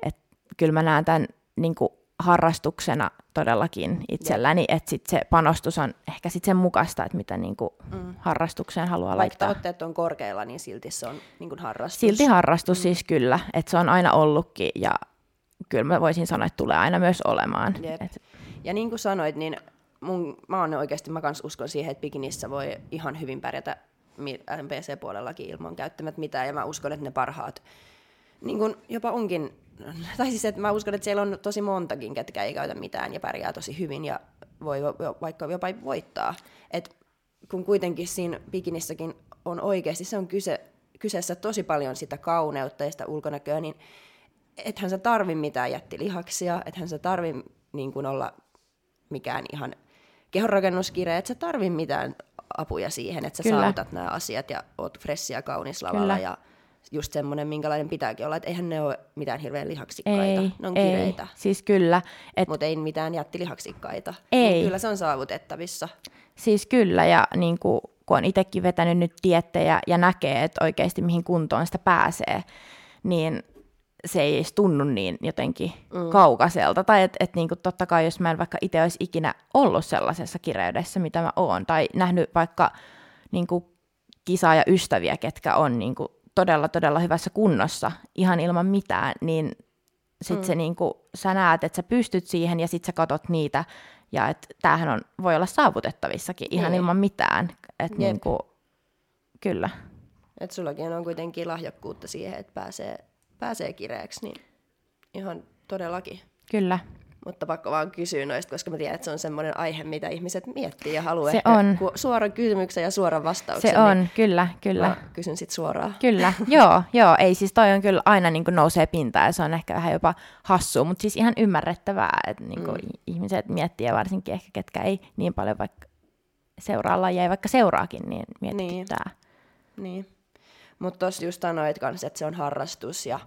Et kyllä mä näen tämän niin kuin harrastuksena todellakin itselläni, että sit se panostus on ehkä sit sen mukaista, että mitä niinku mm. harrastukseen haluaa Vaikka laittaa. Vaikka tavoitteet on korkeilla, niin silti se on niinku harrastus. Silti harrastus mm. siis kyllä, että se on aina ollutkin ja kyllä mä voisin sanoa, että tulee aina myös olemaan. Et... Ja niin kuin sanoit, niin mun, mä oon oikeasti, mä kans uskon siihen, että bikinissä voi ihan hyvin pärjätä MPC-puolellakin ilman käyttämät mitään, ja mä uskon, että ne parhaat niin kun jopa onkin tai siis että mä uskon, että siellä on tosi montakin, ketkä ei käytä mitään ja pärjää tosi hyvin ja voi vaikka jopa voittaa. Et kun kuitenkin siinä bikinissäkin on oikeasti, se on kyse, kyseessä tosi paljon sitä kauneutta ja sitä ulkonäköä, niin ethän sä tarvi mitään jättilihaksia, ethän sä tarvi niin kuin olla mikään ihan kehonrakennuskirja, et sä tarvi mitään apuja siihen, että sä Kyllä. saavutat nämä asiat ja oot fressi ja kaunis lavalla Kyllä. ja just semmoinen, minkälainen pitääkin olla, että eihän ne ole mitään hirveän lihaksikkaita, ei, ne on ei, kireitä. Siis kyllä. Et... Mutta ei mitään jättilihaksikkaita. Niin ei. Niin kyllä se on saavutettavissa. Siis kyllä, ja niin kuin, kun on itsekin vetänyt nyt diettejä ja näkee, että oikeasti mihin kuntoon sitä pääsee, niin se ei edes tunnu niin jotenkin mm. kaukaiselta. Tai että et niinku totta kai, jos mä en vaikka itse olisi ikinä ollut sellaisessa kireydessä, mitä mä oon, tai nähnyt vaikka niinku kisaa ja ystäviä, ketkä on niinku todella, todella hyvässä kunnossa ihan ilman mitään, niin sit mm. se niinku, sä näet, että sä pystyt siihen ja sit sä katot niitä ja että tämähän on, voi olla saavutettavissakin ihan niin. ilman mitään. Et niinku, kyllä. Et sullakin on kuitenkin lahjakkuutta siihen, että pääsee, pääsee kireeksi, niin ihan todellakin. Kyllä. Mutta pakko vaan kysyä noista, koska mä tiedän, että se on semmoinen aihe, mitä ihmiset miettii ja haluaa se on. suoran kysymyksen ja suoran vastauksen. Se on, niin kyllä, kyllä. Mä kysyn sitten suoraan. Kyllä, joo, joo. Ei siis toi on kyllä aina niin kuin nousee pintaan ja se on ehkä vähän jopa hassua, mutta siis ihan ymmärrettävää, että niin kuin mm. ihmiset miettii ja varsinkin ehkä ketkä ei niin paljon vaikka seuraa lajeja, vaikka seuraakin, niin mietityttää. Niin, niin. mutta tuossa just sanoit kanssa, että se on harrastus ja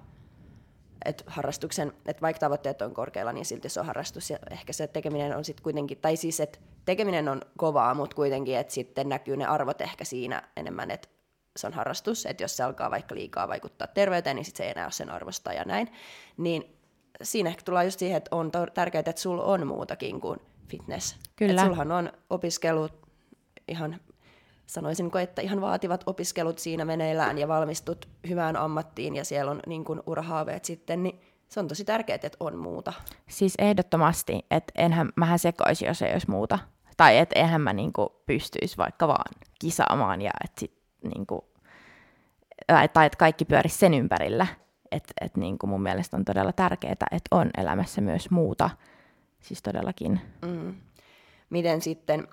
että harrastuksen, että vaikka tavoitteet on korkealla, niin silti se on harrastus ja ehkä se tekeminen on sitten kuitenkin, tai siis että tekeminen on kovaa, mutta kuitenkin, että sitten näkyy ne arvot ehkä siinä enemmän, että se on harrastus, että jos se alkaa vaikka liikaa vaikuttaa terveyteen, niin sitten se ei enää ole sen arvosta ja näin, niin siinä ehkä tullaan just siihen, että on tärkeää, että sulla on muutakin kuin fitness. Kyllä. Että sullahan on opiskelut ihan sanoisinko, että ihan vaativat opiskelut siinä meneillään ja valmistut hyvään ammattiin ja siellä on niin kuin urahaaveet sitten, niin se on tosi tärkeää, että on muuta. Siis ehdottomasti, että enhän mähän sekoisi, jos ei olisi muuta. Tai että eihän mä niinku pystyisi vaikka vaan kisaamaan ja että sit niinku, tai että kaikki pyörisi sen ympärillä. Että et niinku mun mielestä on todella tärkeää, että on elämässä myös muuta. Siis todellakin. Mm. Miten sitten,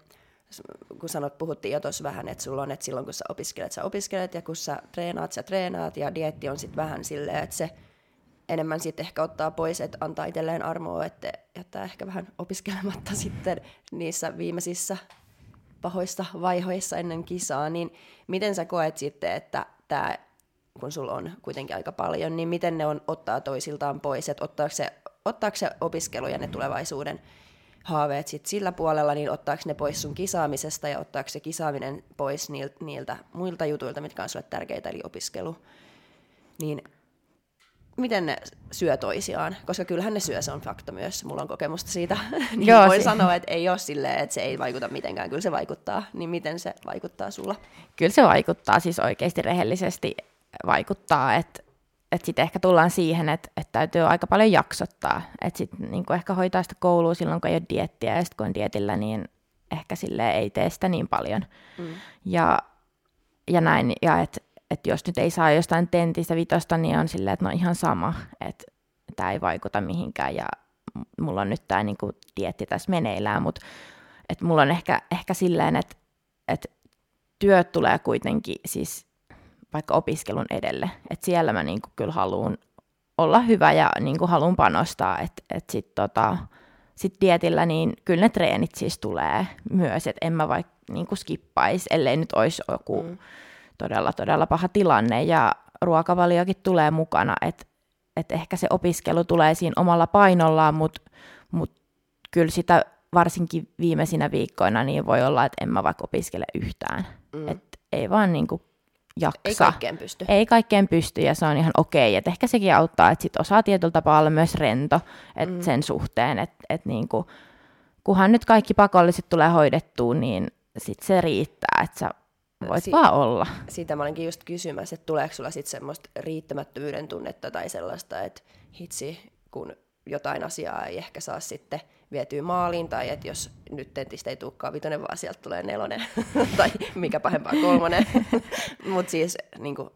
kun sanot, puhuttiin jo tuossa vähän, että sulla on, että silloin kun sä opiskelet, sä opiskelet, ja kun sä treenaat, sä treenaat, ja dietti on sitten vähän silleen, että se enemmän sitten ehkä ottaa pois, että antaa itselleen armoa, että jättää ehkä vähän opiskelematta sitten niissä viimeisissä pahoissa vaihoissa ennen kisaa, niin miten sä koet sitten, että tämä, kun sulla on kuitenkin aika paljon, niin miten ne on ottaa toisiltaan pois, että ottaako se, ottaako se opiskelu ja ne tulevaisuuden haaveet sit sillä puolella, niin ottaako ne pois sun kisaamisesta ja ottaako se kisaaminen pois niiltä, niiltä muilta jutuilta, mitkä on sulle tärkeitä, eli opiskelu. Niin miten ne syö toisiaan, koska kyllähän ne syö, se on fakta myös, mulla on kokemusta siitä, niin Joo, voin si- sanoa, että ei ole silleen, että se ei vaikuta mitenkään, kyllä se vaikuttaa, niin miten se vaikuttaa sulla? Kyllä se vaikuttaa, siis oikeasti rehellisesti vaikuttaa, että että sitten ehkä tullaan siihen, että, että täytyy aika paljon jaksottaa. Että sitten niin ehkä hoitaa sitä koulua silloin, kun ei ole diettiä, ja sitten kun on dietillä, niin ehkä sille ei tee sitä niin paljon. Mm. Ja, ja näin, ja että että jos nyt ei saa jostain tentistä vitosta, niin on silleen, että no ihan sama, että tämä ei vaikuta mihinkään ja mulla on nyt tämä niinku dietti tässä meneillään, mutta että mulla on ehkä, ehkä silleen, että, että työt tulee kuitenkin siis vaikka opiskelun edelle, että siellä mä niinku kyllä haluan olla hyvä ja niinku haluan panostaa, että et sitten tota, sit dietillä niin kyllä ne treenit siis tulee myös, että en mä vaikka niinku skippaisi, ellei nyt olisi joku mm. todella todella paha tilanne ja ruokavaliokin tulee mukana, että et ehkä se opiskelu tulee siinä omalla painollaan, mutta mut kyllä sitä varsinkin viimeisinä viikkoina niin voi olla, että en mä vaikka opiskele yhtään. Mm. Et ei vaan niin kuin jaksa. Ei kaikkeen pysty. Ei kaikkeen pysty ja se on ihan okei. Et ehkä sekin auttaa, että sit osaa tietyllä tapaa olla myös rento et mm. sen suhteen, että et niinku, kunhan nyt kaikki pakolliset tulee hoidettua, niin sit se riittää, että sä voit si- vaan olla. Siitä mä olinkin just kysymässä, että tuleeko sulla sitten semmoista riittämättömyyden tunnetta tai sellaista, että hitsi, kun jotain asiaa ei ehkä saa sitten vietyä maaliin, tai että jos nyt tentistä ei tulekaan vitonen, vaan sieltä tulee nelonen, tai mikä pahempaa kolmonen. Mutta siis niin kuin,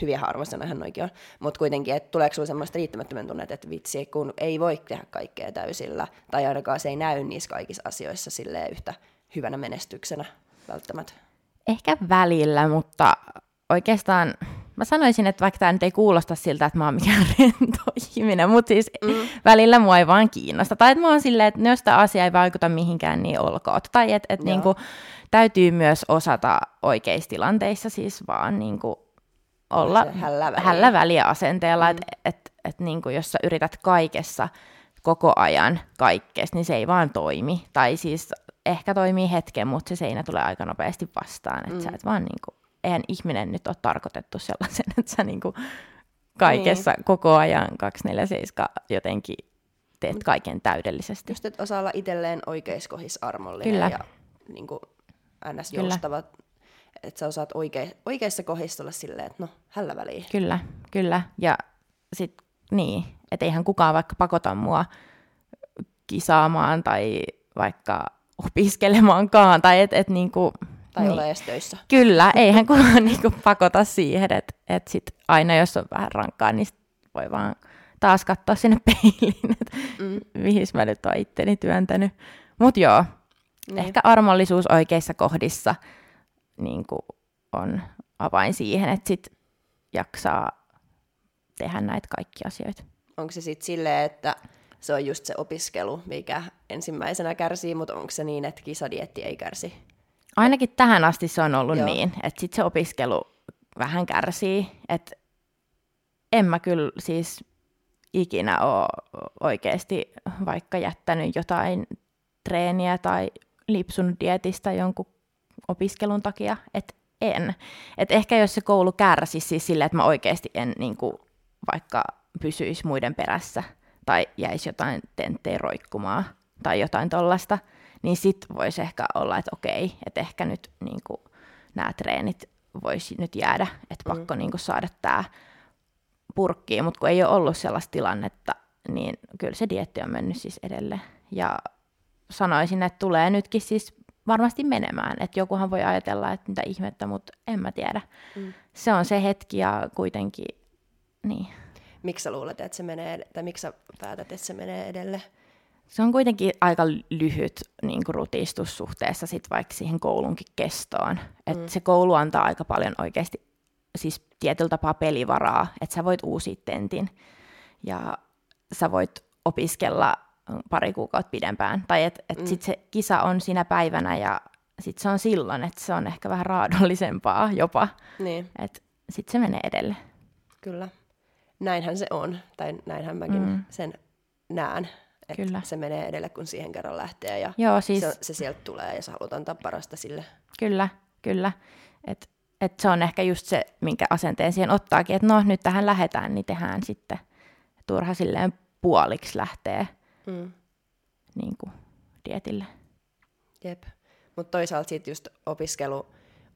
hyviä nähän noikin on. Mutta kuitenkin, että tuleeko sinulle semmoista riittämättömän tunnet, että vitsi, kun ei voi tehdä kaikkea täysillä, tai ainakaan se ei näy niissä kaikissa asioissa silleen yhtä hyvänä menestyksenä välttämättä. Ehkä välillä, mutta oikeastaan mä sanoisin, että vaikka tämä nyt ei kuulosta siltä, että mä oon mikään rento ihminen, mutta siis mm. välillä mua ei vaan kiinnosta. Tai että mä oon silleen, että jos tämä asia ei vaikuta mihinkään, niin olkoon. Tai että et niinku, täytyy myös osata oikeissa tilanteissa siis vaan niinku olla hällä väliä, hällä väliä asenteella, mm. että et, et niinku, jos sä yrität kaikessa koko ajan kaikkeessa, niin se ei vaan toimi. Tai siis ehkä toimii hetken, mutta se seinä tulee aika nopeasti vastaan, että mm. sä et vaan niinku eihän ihminen nyt ole tarkoitettu sellaisen, että sä niinku kaikessa niin. koko ajan 247 jotenkin teet kaiken täydellisesti. Just, että osaa olla itselleen oikeissa kohdissa armollinen Kyllä. ja niin kuin ns. joustava, että sä osaat oikei, oikeissa kohdissa olla silleen, että no, hällä väliin. Kyllä, kyllä. Ja sitten niin, että eihän kukaan vaikka pakota mua kisaamaan tai vaikka opiskelemaankaan, tai että et niinku, tai niin. ole edes töissä. Kyllä, eihän kukaan niinku pakota siihen, että et sit aina jos on vähän rankkaa, niin voi vaan taas katsoa sinne peiliin, että mm. mihin mä nyt oon itteni työntänyt. Mutta joo, niin. ehkä armollisuus oikeissa kohdissa niin on avain siihen, että sit jaksaa tehdä näitä kaikki asioita. Onko se sitten silleen, että se on just se opiskelu, mikä ensimmäisenä kärsii, mutta onko se niin, että kisadietti ei kärsi? Ainakin tähän asti se on ollut Joo. niin, että sitten se opiskelu vähän kärsii, että en mä kyllä siis ikinä ole oikeasti vaikka jättänyt jotain treeniä tai lipsunut dietistä jonkun opiskelun takia, että en. Et ehkä jos se koulu kärsisi siis silleen, että mä oikeasti en niin kuin, vaikka pysyisi muiden perässä tai jäisi jotain tenttejä roikkumaan tai jotain tollasta, niin sit voisi ehkä olla, että okei, että ehkä nyt niin kuin, nämä treenit voisi nyt jäädä, että mm. pakko niin kuin, saada tämä purkkiin, mutta kun ei ole ollut sellaista tilannetta, niin kyllä se dietti on mennyt siis edelleen. Ja sanoisin, että tulee nytkin siis varmasti menemään. Että jokuhan voi ajatella, että mitä ihmettä, mutta en mä tiedä. Mm. Se on se hetki ja kuitenkin, niin. Miksi sä luulet, että se menee, tai miksi sä päätät, että se menee edelleen? Se on kuitenkin aika lyhyt niin kuin rutistus suhteessa sit vaikka siihen koulunkin kestoon. Et mm. Se koulu antaa aika paljon oikeasti siis tietyllä tapaa pelivaraa, että sä voit uusia tentin ja sä voit opiskella pari kuukautta pidempään. Tai että et mm. se kisa on siinä päivänä ja sitten se on silloin, että se on ehkä vähän raadollisempaa jopa. Niin. Että sitten se menee edelle. Kyllä. Näinhän se on, tai näinhän mäkin mm. sen näen. Että Kyllä. se menee edelle, kun siihen kerran lähtee ja Joo, siis... se, se sieltä tulee ja sä haluat antaa parasta sille. Kyllä, kyllä. Et, et se on ehkä just se, minkä asenteen siihen ottaakin, että no nyt tähän lähdetään, niin tehdään sitten. Turha silleen puoliksi lähtee mm. niin kuin, dietille. Jep. Mutta toisaalta sitten just opiskelu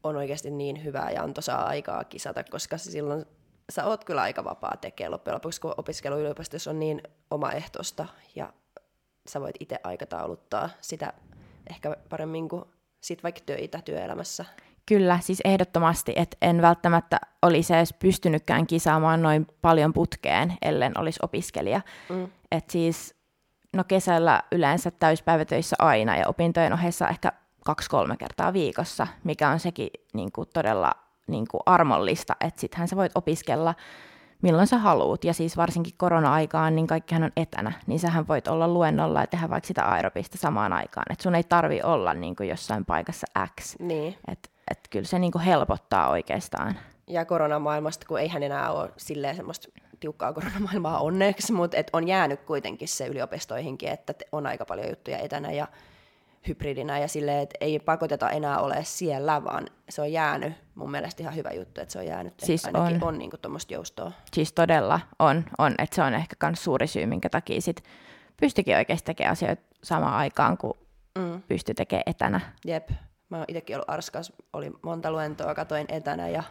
on oikeasti niin hyvää ja antoisaa aikaa kisata, koska silloin sä oot kyllä aika vapaa tekemään loppujen lopuksi, kun opiskelu yliopistossa on niin omaehtoista ja sä voit itse aikatauluttaa sitä ehkä paremmin kuin sit vaikka töitä työelämässä. Kyllä, siis ehdottomasti, että en välttämättä olisi edes pystynytkään kisaamaan noin paljon putkeen, ellen olisi opiskelija. Mm. Et siis, no kesällä yleensä täyspäivätöissä aina ja opintojen ohessa ehkä kaksi-kolme kertaa viikossa, mikä on sekin niin kuin todella niin kuin armollista, että sittenhän sä voit opiskella milloin sä haluut. Ja siis varsinkin korona-aikaan, niin kaikkihan on etänä, niin sähän voit olla luennolla ja tehdä vaikka sitä aerobista samaan aikaan. Että sun ei tarvi olla niin kuin jossain paikassa X. Niin. Että et kyllä se niin kuin helpottaa oikeastaan. Ja koronamaailmasta, kun eihän enää ole silleen semmoista tiukkaa koronamaailmaa onneksi, mutta et on jäänyt kuitenkin se yliopistoihinkin, että on aika paljon juttuja etänä ja hybridinä ja silleen, että ei pakoteta enää ole siellä, vaan se on jäänyt mun mielestä ihan hyvä juttu, että se on jäänyt, siis että ainakin on, on niin tuommoista joustoa. Siis todella on, on että se on ehkä myös suuri syy, minkä takia sit pystyikin oikeasti tekemään asioita samaan aikaan, kun mm. pystyi tekemään etänä. Jep, mä oon itsekin ollut arskas, oli monta luentoa, katoin etänä ja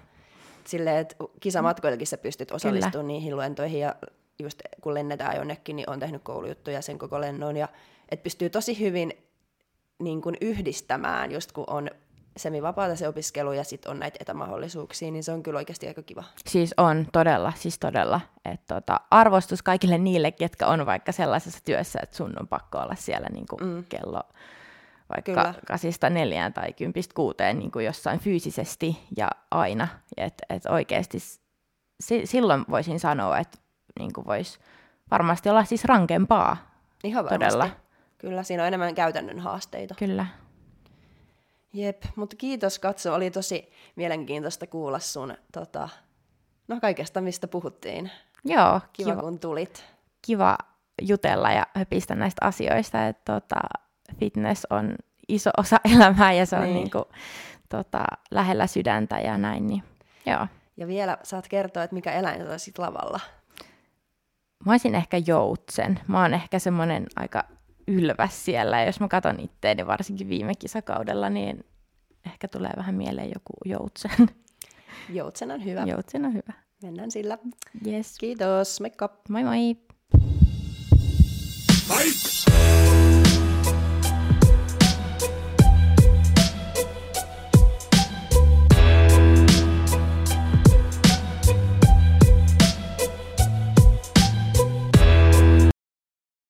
silleen, että kisamatkoillakin sä pystyt osallistumaan Kyllä. niihin luentoihin ja just kun lennetään jonnekin, niin on tehnyt koulujuttuja sen koko lennon ja että pystyy tosi hyvin niin kuin yhdistämään, just kun on semivapaata se opiskelu ja sitten on näitä etämahdollisuuksia, niin se on kyllä oikeasti aika kiva. Siis on, todella, siis todella. Et tota, arvostus kaikille niille, ketkä on vaikka sellaisessa työssä, että sun on pakko olla siellä niin kuin mm. kello vaikka kyllä. kasista neljään tai kympistä kuuteen niin kuin jossain fyysisesti ja aina. Että et oikeasti si- silloin voisin sanoa, että niin voisi varmasti olla siis rankempaa. Ihan varmasti. Todella. Kyllä, siinä on enemmän käytännön haasteita. Kyllä. Jep, mutta kiitos Katso, oli tosi mielenkiintoista kuulla sun, tota, no kaikesta mistä puhuttiin. Joo, kiva, kiva kun tulit. Kiva jutella ja höpistä näistä asioista, että tota, fitness on iso osa elämää ja se on niin. niinku, tota, lähellä sydäntä ja näin, niin joo. Ja vielä saat kertoa, että mikä eläin sä sit lavalla? Mä olisin ehkä joutsen. Mä oon ehkä semmoinen aika ylväs siellä. Ja jos mä katson itteeni varsinkin viime kisakaudella, niin ehkä tulee vähän mieleen joku joutsen. Joutsen on hyvä. Joutsen on hyvä. Mennään sillä. Yes. Kiitos. Moikka. Moi moi. Bye.